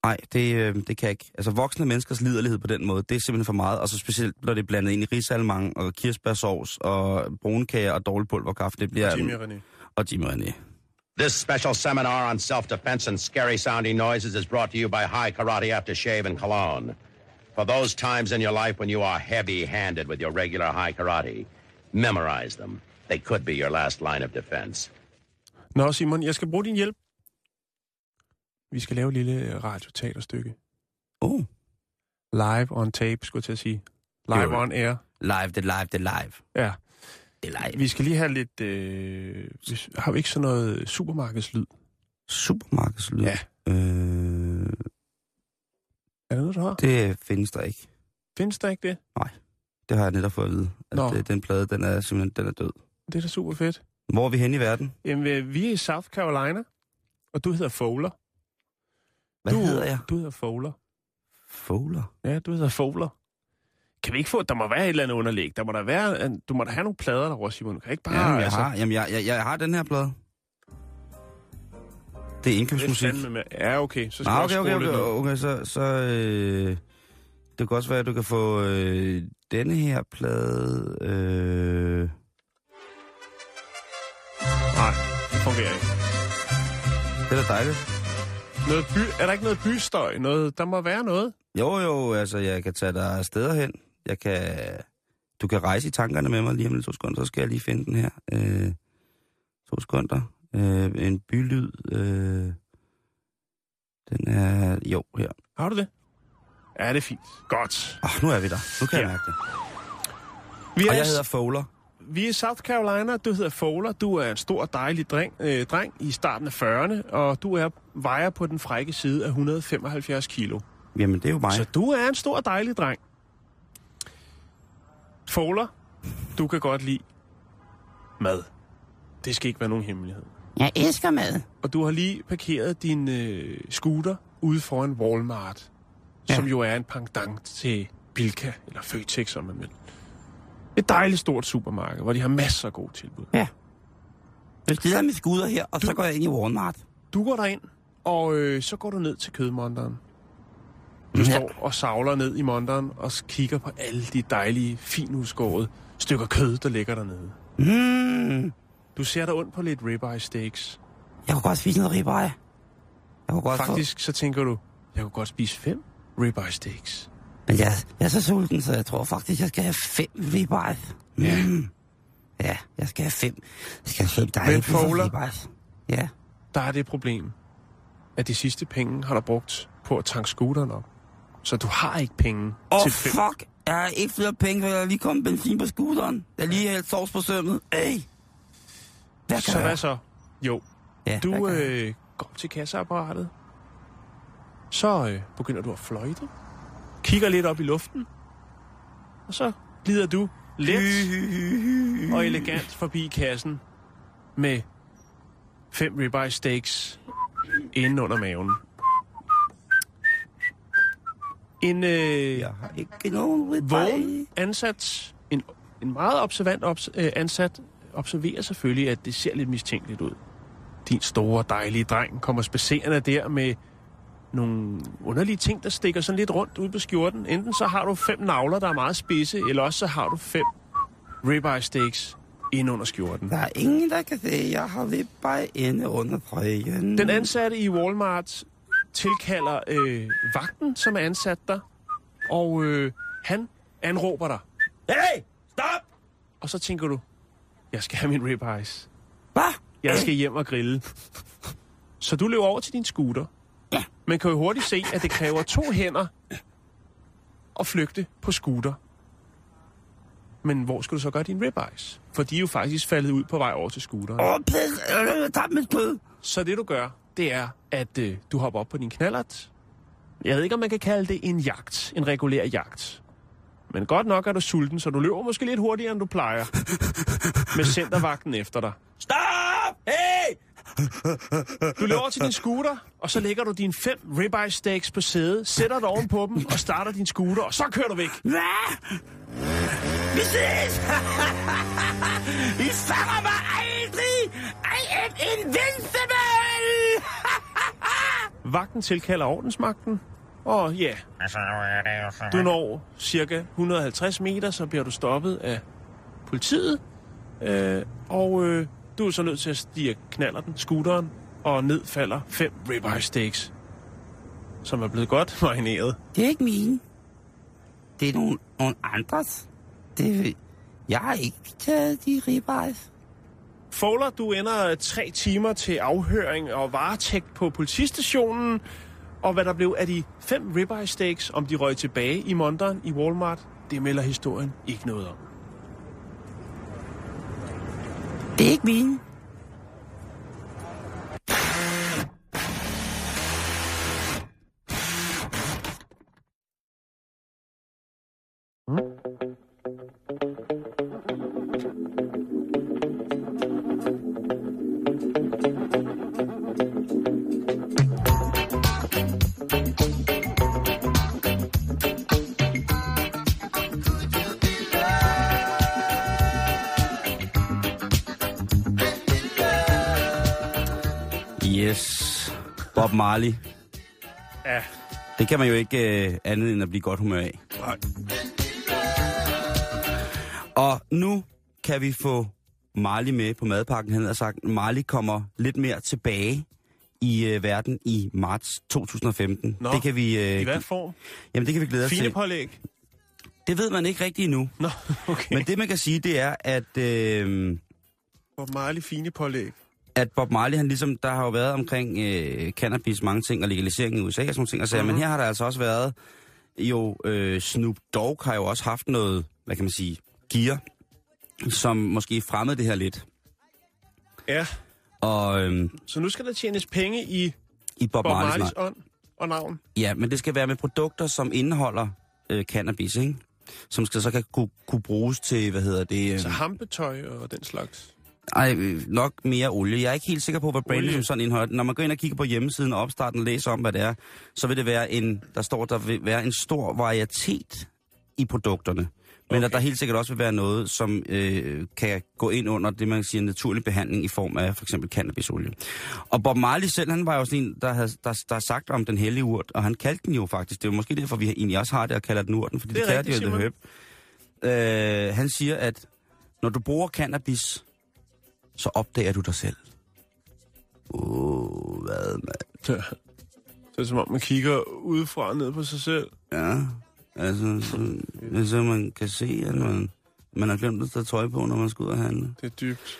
Nej, det, øh, det kan jeg ikke. Altså voksne menneskers liderlighed på den måde, det er simpelthen for meget. Og så specielt, når det er blandet ind i risalmang og kirsebærsovs og brunkager og dårlig pulverkaffe. Det bliver... Jimmy René. Og Jimmy René. This special seminar on self-defense and scary sounding noises is brought to you by High Karate Aftershave and Cologne. For those times in your life when you are heavy-handed with your regular high karate, memorize them. They could be your last line of defense. Nå, Simon, jeg skal bruge din hjælp. Vi skal lave et lille radioteaterstykke. Oh, Live on tape, skulle jeg til at sige. Live Jo. on air. Live, det live, det live. Ja. Det live. Vi skal lige have lidt... Øh, har vi ikke sådan noget supermarkedslyd? Supermarkedslyd. Ja. Øh, Er det noget, du har? det findes der ikke. Findes der ikke det? Det har jeg netop fået at vide. At Nå. øh, den plade, den er simpelthen den er død. Det er da super fedt. Hvor er vi henne i verden? Jamen, øh, vi er i South Carolina, og du hedder Fowler. Hvad du, hedder jeg? Du hedder Fowler. Fowler. Ja, du hedder Fowler. Kan vi ikke få... Der må være et eller andet underlæg. Der må der være... Du må da have nogle plader derovre, Simon. Du kan ikke bare... Jamen, jeg, altså, har, jamen jeg, jeg, jeg har den her plade. Det er det er indkøbsmusik. med. Ja, okay. Så skal Ah, okay, okay, okay, ned. okay, så, så øh, det kan også være, at du kan få øh, denne her plade. Øh, Nej, det fungerer ikke. det er da dejligt. Noget by, er der ikke noget bystøj? Noget, der må være noget. Jo, jo, altså, jeg kan tage dig steder hen. Jeg kan... Du kan rejse i tankerne med mig lige om lidt to sekunder, så skal jeg lige finde den her. Øh, to sekunder. Øh, en bylyd. Øh, den er... Jo, her. Har du det? Ja, det er fint. Godt. Oh, nu er vi der. Nu kan ja. Jeg mærke det. Vi Og er, jeg hedder Fowler. Vi er i South Carolina. Du hedder Fowler. Du er en stor, dejlig dreng, øh, dreng i starten af 40'erne, og du er vejer på den frække side af 175 kilo. Jamen, det er jo mig. Så du er en stor, dejlig dreng. Fowler, du kan godt lide mad. Det skal ikke være nogen hemmelighed. Jeg elsker mad. Og du har lige parkeret din øh, scooter ude foran Walmart, ja. Som jo er en pendant til Bilka, eller Føtex, som man vil. Et dejligt stort supermarked, hvor de har masser af gode tilbud. Jeg stiller mit skulder her, og så går jeg ind i Walmart. Du går derind, og øh, så går du ned til kødmonderen. Du Ja. står og savler ned i monderen og kigger på alle de dejlige, finudskårede stykker kød, der ligger dernede. Mm. Du ser dig ondt på lidt ribeye steaks. Jeg kunne godt spise noget ribeye. Jeg kunne godt Faktisk så tænker du, jeg kunne godt spise fem ribeye steaks. Men jeg, jeg er så sulten, så jeg tror faktisk, jeg skal have fem ribeye. Mm. Ja. Ja, jeg skal have fem. Jeg skal have fem dejlige ribeyes. Ja. Der er det problem, at de sidste penge har du brugt på at tanke scooteren op. Så du har ikke penge oh, til fem. fuck. Jeg har ikke flere penge, for jeg har lige kommet benzin på scooteren. Jeg lige hældt sovs på sømmet. Ey. Hvad Så hvad så? Jo, Ja, du øh, går op til kasseapparatet. Så øh, begynder du at fløjte. Kigger lidt op i luften. Og så glider du let og elegant forbi kassen med fem ribeye steaks inde under maven. En øh, Jeg har ikke nogen vågen ansat, en, en meget observant obs, øh, ansat, observerer selvfølgelig, at det ser lidt mistænkeligt ud. Din store, dejlige dreng kommer spacerende der med nogle underlige ting, der stikker sådan lidt rundt ud på skjorten. Enten så har du fem navler, der er meget spidse, eller også så har du fem ribeye steaks ind under skjorten. Der er ingen, der kan se, jeg har ribeye inde under trøjen. Den ansatte i Walmart tilkalder øh, vagten, som er ansat der, og øh, han anråber dig. Hey, stop! Og så tænker du, jeg skal have min ribeyes. Hvad? Jeg skal hjem og grille. Så du løber over til din scooter. Ja. Man kan jo hurtigt se, at det kræver to hænder at flygte på scooter. Men hvor skal du så gøre din ribeyes? For de er jo faktisk faldet ud på vej over til scooteren. Åh, oh, pis, jeg tager mit kød. Så det du gør, det er, at øh, du hopper op på din knallert. Jeg ved ikke, om man kan kalde det en jagt. En regulær jagt. Men godt nok er du sulten, så du løber måske lidt hurtigere, end du plejer. Med centervagten efter dig. Stop! Du løber over til din scooter, og så lægger du dine fem ribeye steaks på sædet, sætter dig ovenpå dem og starter din scooter, og så kører du væk. Hvad? Vi ses! (laughs) I fanger mig aldrig! I am invincible! Vagten tilkalder ordensmagten, og ja, du når cirka 150 meter, så bliver du stoppet af politiet, øh, og øh, du er så nødt til at stige knaller den, scooteren, og ned falder fem ribeye steaks, som er blevet godt (laughs) marineret. Det er ikke mine. Det er nogle, nogle andres. Det, jeg har ikke taget de ribeyes. Fowler, du ender tre timer til afhøring og varetægt på politistationen, Og hvad der blev af de fem ribeye steaks, om de røg tilbage i monteren i Walmart, det melder historien ikke noget om. Det er ikke mine. Marley. Ja, Det kan man jo ikke øh, andet end at blive godt humør af. nej. Og nu kan vi få Marley med på madpakken. Han har sagt, Marley kommer lidt mere tilbage i øh, verden i marts 2015. Nå, det kan vi, øh, I hvad form? Jamen, det kan vi glæde os Fine til. pålæg? Det ved man ikke rigtigt endnu. Nå, (laughs) okay. Men det, man kan sige, det er, at, øh, Hvor meget fine pålæg. At Bob Marley, han ligesom, der har jo været omkring øh, cannabis mange ting, og legalisering i USA og sådan nogle ting, og sager, Mhm. men her har der altså også været, jo, øh, Snoop Dogg har jo også haft noget, hvad kan man sige, gear, som måske fremmede det her lidt. Ja, Og øh, så nu skal der tjenes penge i i Bob, Bob Marleys Marleys ånd og navn. Ja, men det skal være med produkter, som indeholder øh, cannabis, ikke? Som skal så kan kunne, kunne bruges til, hvad hedder det? Øh, Så hampetøj og den slags. Ej, nok mere olie. Jeg er ikke helt sikker på, hvad brandet som sådan indeholder. Når man går ind og kigger på hjemmesiden og opstarten og læser om, hvad det er, så vil det være en, der står, der vil være en stor varietet i produkterne. Men okay. At der helt sikkert også vil være noget, som øh, kan gå ind under det, man siger naturlig behandling i form af for eksempel cannabisolie. Og Bob Marley selv, han var jo sådan en, der har der, der sagt om den hellige urt, og han kaldte den jo faktisk. Det er jo måske derfor, vi egentlig også har det og kalder den urten, fordi Det det, er kalder de jo det høb. Øh, han siger, at når du bruger cannabis, så opdager du dig selv. Uh, hvad, mand? Det er som om, man kigger udefra ned på sig selv. Ja, altså, så, så man kan se, at man, man har glemt at tage tøj på, når man skal ud og handle. Det er dybt.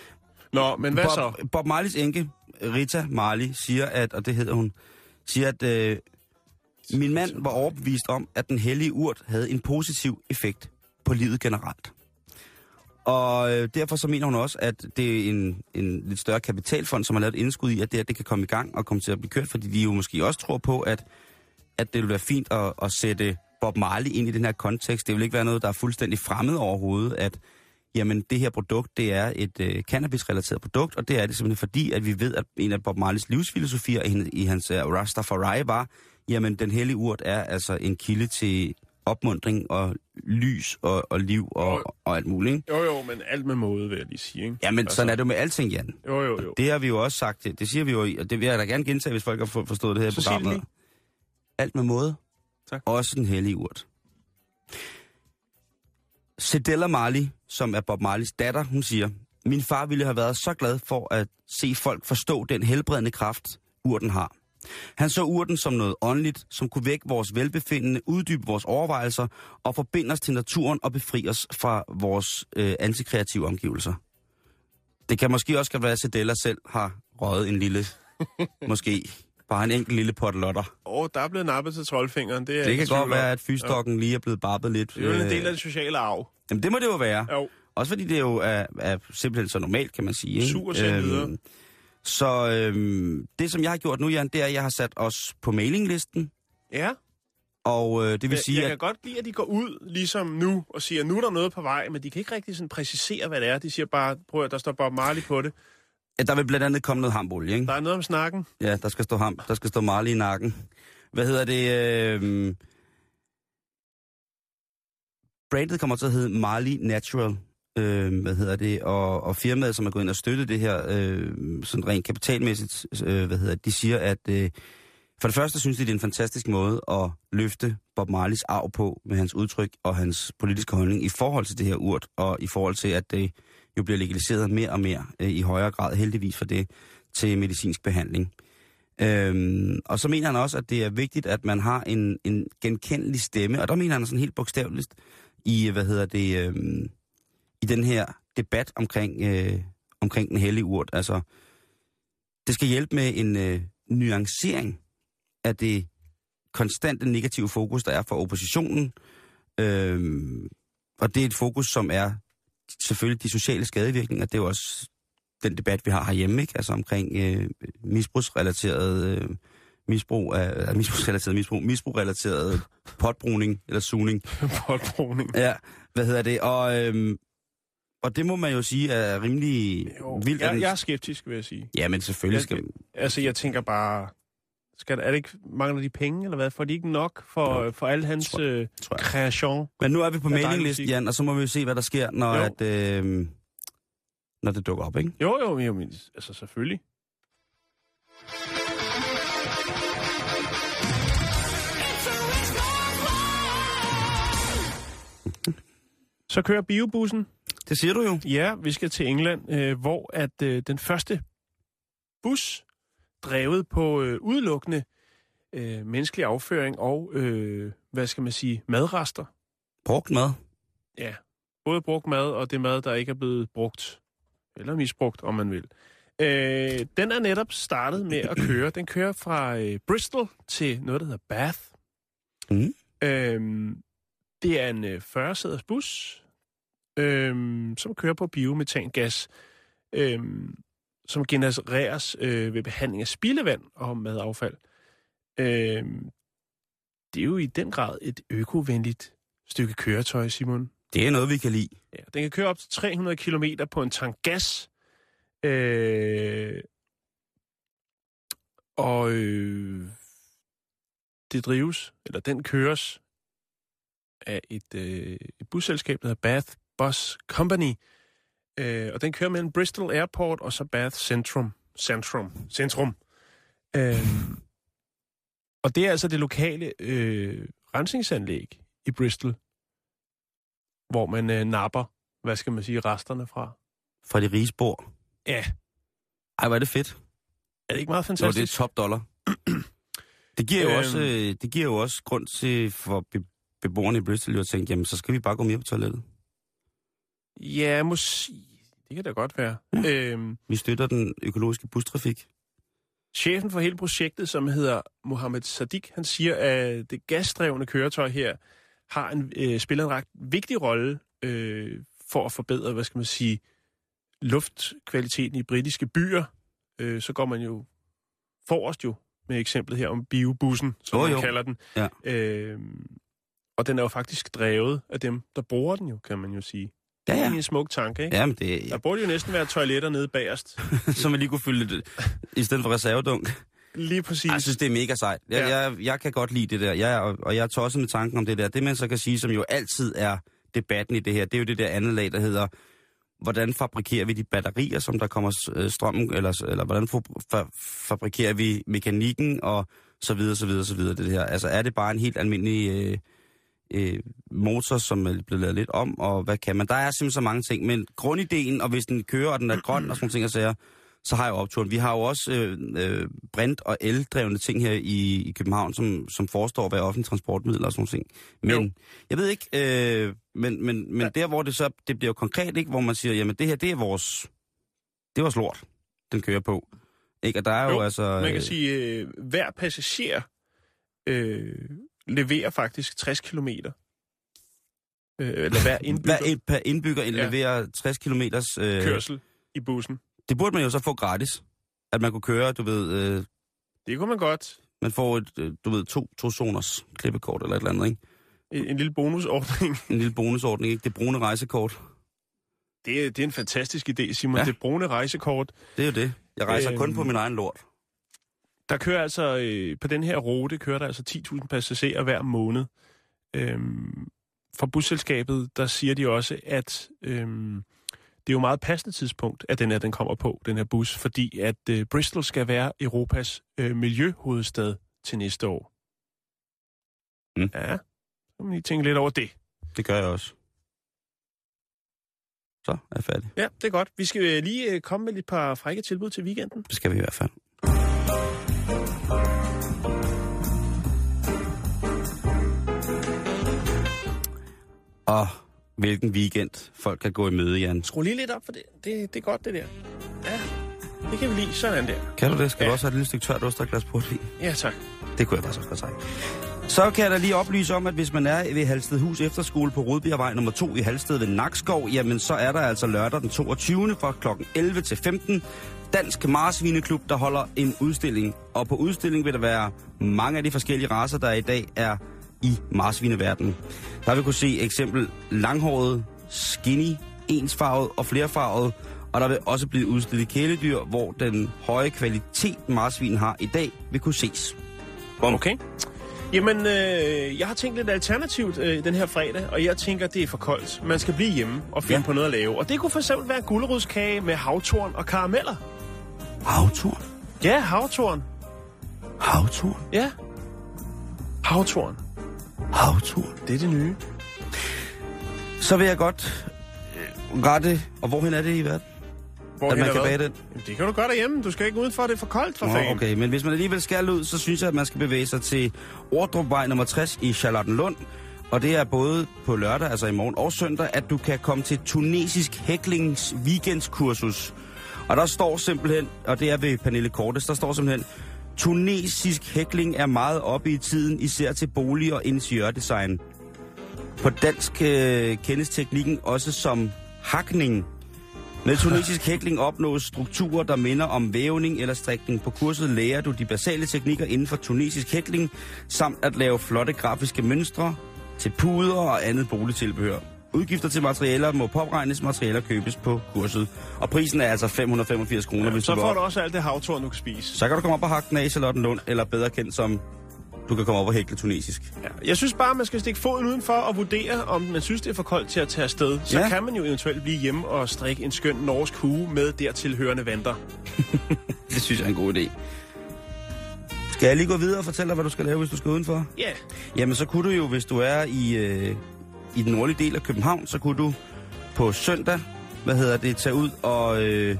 Nå, men hvad så? Bob, Bob Marleys enke, Rita Marley, siger, at, og det hedder hun, siger, at øh, min mand var overbevist om, at den hellige urt havde en positiv effekt på livet generelt. Og øh, derfor så mener hun også, at det er en, en lidt større kapitalfond, som har lavet et indskud i, at det, her, det kan komme i gang og komme til at blive kørt, fordi de jo måske også tror på, at, at det vil være fint at, at sætte Bob Marley ind i den her kontekst. Det vil ikke være noget, der er fuldstændig fremmed overhovedet, at jamen, det her produkt, det er et øh, cannabis-relateret produkt, og det er det simpelthen fordi, at vi ved, at en af Bob Marleys livsfilosofier i, i hans uh, Rastafari var, jamen, den hellige urt er altså en kilde til opmundring og lys og, og liv og, og alt muligt. Ikke? Jo, jo, men alt med måde, vil jeg lige sige. Ikke? Jamen, sådan er det jo med alting, Jan. Jo, jo, jo. Det har vi jo også sagt, det, det siger vi jo, og det vil jeg da gerne gentage, hvis folk har for- forstået det her Så program. Alt med måde. Tak. Også den hellige urt. Sedella Marley, som er Bob Marleys datter, hun siger, min far ville have været så glad for at se folk forstå den helbredende kraft, urten har. Han så urten som noget åndeligt, som kunne vække vores velbefindende, uddybe vores overvejelser og forbinde os til naturen og befri os fra vores øh, antikreative omgivelser. Det kan måske også være, at Sedella selv har røget en lille, (laughs) måske bare en enkelt lille pot lotter. Åh, oh, der er blevet nappet til troldfingeren. Det, er Det kan godt være, at fysdokken lige er blevet barbet lidt. Det er jo en øh, del af det sociale arv. Jamen, det må det jo være. Jo. Også fordi det jo er, er simpelthen så normalt, kan man sige. Ikke? Send videre. Så øhm, det, som jeg har gjort nu, Jan, det er, at jeg har sat os på mailinglisten. Ja, Og øh, det vil jeg, sige, jeg at... kan godt lide, at de går ud ligesom nu og siger, nu er der noget på vej, men de kan ikke rigtig sådan præcisere, hvad det er. De siger bare, prøv at der står Bob Marley på det. at der vil blandt andet komme noget hambolie, ikke? Der er noget om snakken. Ja, der skal stå ham, der skal stå Marley i nakken. Hvad hedder det? Øh, brandet kommer til at hedde Marley Natural. Øh, hvad hedder det? Og, og firmaet, som er gået ind og støttet det her, øh, sådan rent kapitalmæssigt, øh, hvad hedder det? De siger, at øh, for det første synes de, det er en fantastisk måde at løfte Bob Marleys arv på med hans udtryk og hans politiske holdning i forhold til det her urt, og i forhold til, at det jo bliver legaliseret mere og mere øh, i højere grad, heldigvis for det, til medicinsk behandling. Øhm, og så mener han også, at det er vigtigt, at man har en, en genkendelig stemme, og der mener han sådan helt bogstaveligt i, hvad hedder det, øhm, i den her debat omkring, øh, omkring den hellige urt. Altså, det skal hjælpe med en øh, nuancering af det konstante negative fokus, der er for oppositionen. Øhm, og det er et fokus, som er selvfølgelig de sociale skadevirkninger. Det er jo også den debat, vi har herhjemme, ikke? Altså omkring øh, misbrugsrelateret øh, misbrug af, af misbrugsrelateret misbrug, misbrugrelateret potbrugning eller sugning. (laughs) Potbrugning. Ja, hvad hedder det? Og, øhm, og det må man jo sige er rimelig Jo, vildt. jeg, jeg er skeptisk, vil jeg sige. Ja, men selvfølgelig skal... Altså, jeg tænker bare... Skal, er det ikke, mangler de penge, eller hvad? Får de ikke nok for, for alle hans tror- øh, tror jeg. kreation? Men nu er vi på mailinglisten. Jan, og så må vi jo se, hvad der sker, når, Jo. at, øh, når det dukker op, ikke? Jo, jo, jo, men, altså selvfølgelig. (laughs) Så kører biobussen. Det siger du jo. Ja, vi skal til England, øh, hvor at øh, den første bus, drevet på øh, udelukkende øh, menneskelig afføring og, øh, hvad skal man sige, madrester. Brugt mad. Ja, både brugt mad og det mad, der ikke er blevet brugt. Eller misbrugt, om man vil. Øh, den er netop startet med at køre. Den kører fra øh, Bristol til noget, der hedder Bath. Mhm. Øh, det er en øh, 40-sæders bus, øh, som kører på biometangas, øh, som genereres øh, ved behandling af spildevand og madaffald. Øh, det er jo i den grad et økovenligt stykke køretøj, Simon. Det er noget, vi kan lide. Ja, den kan køre op til 300 km på en tank gas. Øh, og øh, det drives, eller den køres af et, øh, et busselskab, der hedder Bath Bus Company. Øh, og den kører mellem Bristol Airport og så Bath Centrum. Centrum. Centrum. Øh, og det er altså det lokale øh, rensningsanlæg i Bristol, hvor man øh, napper, hvad skal man sige, resterne fra. Fra de rige spor. Ja, Ej, hvor er det fedt. er det ikke meget Jo, det fantastisk? er top dollar. (clears throat) Det giver, jo Øhm. også, øh, det giver jo også grund til for be- beboerne i Bristol jo at tænke, jamen så skal vi bare gå mere på toilettet. Ja, måske. Det kan da godt være. Ja. Øhm, Vi støtter den økologiske bustrafik. chefen for hele projektet, som hedder Mohammed Sadiq, han siger, at det gasdrevne køretøj her har en, øh, spiller en ret vigtig rolle øh, for at forbedre, hvad skal man sige, luftkvaliteten i britiske byer. Øh, så går man jo forrest jo med eksemplet her om biobussen, som Jo, man jo. kalder den. Ja. Øh, og den er jo faktisk drevet af dem, der bruger den jo, kan man jo sige. Ja, Det er ja. en smuk tanke, ikke? Jamen, det Der burde jo næsten være toiletter nede bagerst. (laughs) så man lige kunne fylde det, i stedet for reservedunk. Lige præcis. Jeg synes, det er mega sejt. Jeg, Ja. jeg, jeg kan godt lide det der, jeg, og, jeg er tosset med tanken om det der. Det, man så kan sige, som jo altid er debatten i det her, det er jo det der andet lag, der hedder, hvordan fabrikerer vi de batterier, som der kommer øh, strømmen, eller, eller hvordan fa, fa, fabrikerer vi mekanikken, og så videre, så videre, så videre, det her. Altså, er det bare en helt almindelig øh, øh, motor, som er blevet lavet lidt om, og hvad kan man? Der er simpelthen så mange ting, men grundideen, og hvis den kører, og den er grøn, og sådan ting, siger, så har jeg opturen. Vi har jo også øh, øh, brint- og eldrevne ting her i, i København, som, som forestår at være offentlige transportmidler og sådan ting. Men Jo. jeg ved ikke, øh, men, men, men ja. der hvor det så, det bliver jo konkret, ikke, hvor man siger, jamen det her, det er vores, det er vores lort, den kører på. Ikke? Og der er jo, Jo, altså... Man kan øh, sige, øh, hver passager øh, leverer faktisk 60 km. Øh, eller hver (laughs) indbygger Hver et per indbygger Ja. leverer 60 km. Øh, kørsel i bussen. det burde man jo så få gratis. At man kunne køre, du ved, øh, Det kunne man godt. man får et, øh, du ved, to, to zoners klippekort eller et eller andet, ikke? En, en lille bonusordning. En lille bonusordning, ikke? Det brune rejsekort. Det er, det er en fantastisk idé, Simon. Ja. Det brune rejsekort. Det er jo det. Jeg rejser Øhm. kun på min egen lort. Der kører altså, øh, på den her rute kører der altså 10.000 passagerer hver måned. Øhm, fra busselskabet, der siger de også, at øhm, det er jo et meget passende tidspunkt, at den her den kommer på, den her bus, fordi at øh, Bristol skal være Europas øh, miljøhovedstad til næste år. Mm. Ja, så må man lige tænke lidt over det. Det gør jeg også. Så er jeg færdig. Ja, det er godt. Vi skal øh, lige øh, komme med et par frække tilbud til weekenden. Det skal vi i hvert fald. Og hvilken weekend folk kan gå i møde, Jan. Skru lige lidt op for det. Det, det er godt, det der. Ja. Det kan vi lide. Sådan der. Kan du det? Skal ja. Du også have et lille stykke tørt ost og et glas portvin? Ja, tak. Det kunne jeg faktisk også godt sige. Så kan jeg da lige oplyse om, at hvis man er ved Halstedhus Efterskole på Rødbjergvej nummer 2 i Halsted ved Nakskov, jamen så er der altså lørdag den 22. fra kl. 11 til 15 Dansk Marsvineklub, der holder en udstilling. Og på udstillingen vil der være mange af de forskellige raser, der i dag er i marsvineverdenen. Der vil kunne se eksempel langhåret, skinny, ensfarvet og flerfarvet, og der vil også blive udstillet kæledyr, hvor den høje kvalitet marsvin har i dag vil kunne ses. Okay. Jamen, øh, jeg har tænkt lidt alternativt øh, den her fredag, og jeg tænker, det er for koldt. Man skal blive hjemme og finde ja. på noget at lave. Og det kunne for eksempel være gulerodskage med havtorn og karameller. Havtorn? Ja, havtorn. Havtorn? Ja. Havtorn. Havtorn? Det er det nye. Så vil jeg godt øh, rette, og hvorhen er det i verden? Hvor at man kan bage den? Jamen, det kan du gøre derhjemme. Du skal ikke udenfor, det er for koldt for fanden. okay, men hvis man alligevel skal ud, så synes jeg, at man skal bevæge sig til Ordrupvej nummer 60 i Charlottenlund. Og det er både på lørdag, altså i morgen og søndag, at du kan komme til tunesisk hæklings weekendskursus. Og der står simpelthen, og det er ved Pernille Kortes, der står simpelthen, tunesisk hækling er meget oppe i tiden, især til bolig- og interiørdesign. På dansk øh, kendes teknikken også som hakning. Med tunesisk (laughs) hækling opnås strukturer, der minder om vævning eller strikning. På kurset lærer du de basale teknikker inden for tunesisk hækling, samt at lave flotte grafiske mønstre til puder og andet boligtilbehør. Udgifter til materialer må påregnes, materialer købes på kurset. Og prisen er altså 585 kroner, Ja, hvis så du vil får du også alt det havtorn, du kan spise. Så kan du komme op og hakke den af i Charlottenlund, eller bedre kendt som, du kan komme op og hækle tunesisk. Ja. Jeg synes bare, man skal stikke foden udenfor og vurdere, om man synes, det er for koldt til at tage afsted. Så Ja. kan man jo eventuelt blive hjemme og strikke en skøn norsk hue med dertil hørende vanter. (laughs) Det synes jeg er en god idé. Skal jeg lige gå videre og fortælle dig, hvad du skal lave, hvis du skal udenfor? Ja. Jamen, så kunne du jo, hvis du er i, øh, i den nordlige del af København, så kunne du på søndag, hvad hedder det, tage ud og øh,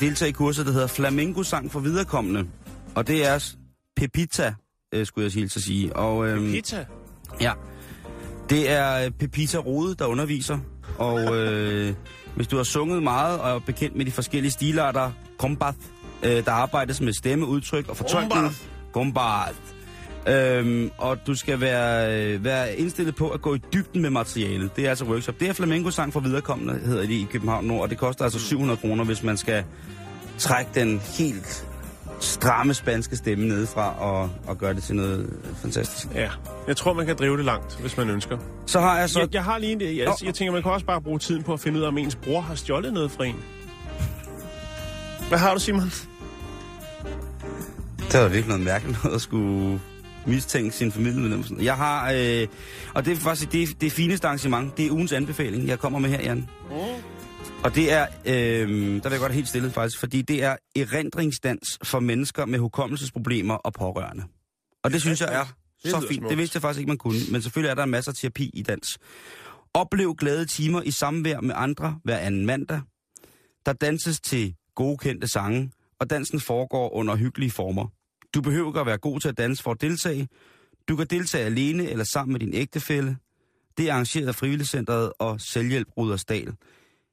deltage i kurset, der hedder Flamingo-sang for viderekommende. Og det er Pepita, øh, skulle jeg sige, at sige. Og, øh, Pizza. Ja. Det er øh, Pepita Rode, der underviser. Og (laughs) øh, hvis du har sunget meget og er bekendt med de forskellige stilarter, kombath, øh, der arbejdes med stemme, udtryk og fortolkning. Kombath. Kombath. Øhm, og du skal være, øh, være indstillet på at gå i dybden med materialet. Det er altså workshop. Det er flamenco-sang for viderekommende, hedder det i København Nord, og det koster altså 700 kroner, hvis man skal trække den helt stramme spanske stemme nedefra og, og gøre det til noget fantastisk. Ja. Jeg tror, man kan drive det langt, hvis man ønsker. Så har jeg så... Jeg, jeg har lige en... Jeg, jeg tænker, man kan også bare bruge tiden på at finde ud af, om ens bror har stjålet noget fra en. Hvad har du, Simon? Det var virkelig noget mærkeligt noget at skulle mistænke sin familiemedlem. Sådan. Jeg har, øh, og det er faktisk det, det fineste arrangement, det er ugens anbefaling, jeg kommer med her, Jan. Mm. Og det er, øh, der vil jeg godt helt stille faktisk, fordi det er erindringsdans for mennesker med hukommelsesproblemer og pårørende. Og det synes jeg er Det så fint. smukt. Det vidste jeg faktisk ikke, man kunne, men selvfølgelig er der masser af terapi i dans. Oplev glade timer i samvær med andre hver anden mandag. Der danses til gode kendte sange, og dansen foregår under hyggelige former. Du behøver ikke at være god til at danse for at deltage. Du kan deltage alene eller sammen med din ægtefælle. Det er arrangeret af Frivilligcentret og Selvhjælp Rudersdal.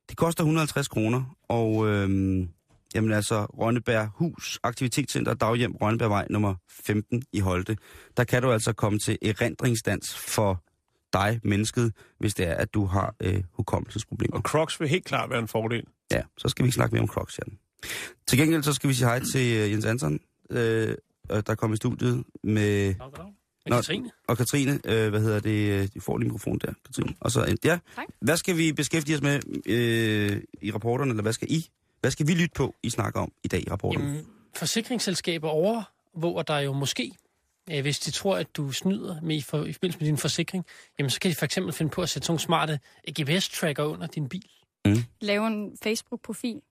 Det koster 150 kroner, og øhm, jamen altså Rønneberg Hus, Aktivitetscenter Daghjem Rønnebergvej nummer 15 i Holte. Der kan du altså komme til erindringsdans for dig, mennesket, hvis det er, at du har øh, hukommelsesproblemer. Og Crocs vil helt klart være en fordel. Ja, så skal vi snakke mere om Crocs, Jan. Til gengæld så skal vi sige hej til øh, Jens Anton, øh, der kom i studiet med... Nå, Katrine. Og Katrine, øh, hvad hedder det? øh, Du får lige mikrofon der, Katrine. Og så, øh, ja. Tak. Hvad skal vi beskæftige os med øh, i rapporterne, eller hvad skal I? Hvad skal vi lytte på, I snakker om i dag i rapporten? Jamen, forsikringsselskaber overvåger dig jo måske, øh, hvis de tror, at du snyder med i, for, i forbindelse med din forsikring. Jamen, så kan de for eksempel finde på at sætte sådan nogle smarte GPS-tracker under din bil. lave en Facebook-profil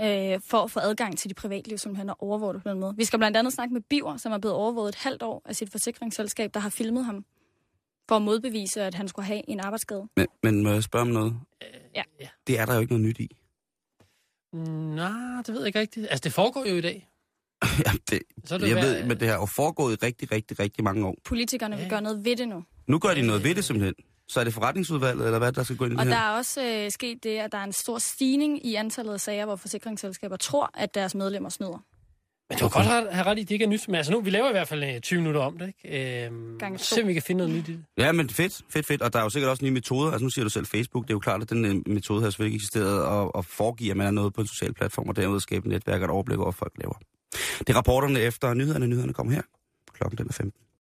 øh, for at få adgang til de privatliv, som han har overvåget på den måde. Vi skal blandt andet snakke med Biver, som er blevet overvåget et halvt år af sit forsikringsselskab, der har filmet ham for at modbevise, at han skulle have en arbejdsskade. Men, men må jeg spørge om noget? Ja. ja. Det er der jo ikke noget nyt i. Nej, det ved jeg ikke rigtigt. Altså, det foregår jo i dag. (laughs) ja, det, Så er det jeg værd- ved, men det har jo foregået i rigtig, rigtig, rigtig mange år. Politikerne vil Ja. gøre noget ved det nu. Nu gør de noget ved det simpelthen. Så er det forretningsudvalget, eller hvad, der skal gå ind i Og det der her? er også øh, sket det, at der er en stor stigning i antallet af sager, hvor forsikringsselskaber tror, at deres medlemmer snyder. Men du har godt have- have ret i, at det ikke er nyt. Men altså nu, vi laver i hvert fald øh, 20 minutter om det, ikke? Øhm, Gange to. se om vi kan finde noget nyt i det. Ja, men fedt, fedt, fedt. Og der er jo sikkert også nye metoder. Altså nu siger du selv Facebook. Det er jo klart, at den øh, metode har selvfølgelig ikke eksisteret og, og foregiver, at man er noget på en social platform, og dermed skabe et netværk og et overblik over, hvad folk laver. Det er rapporterne efter nyhederne. Nyhederne kommer her. Klokken den er 15.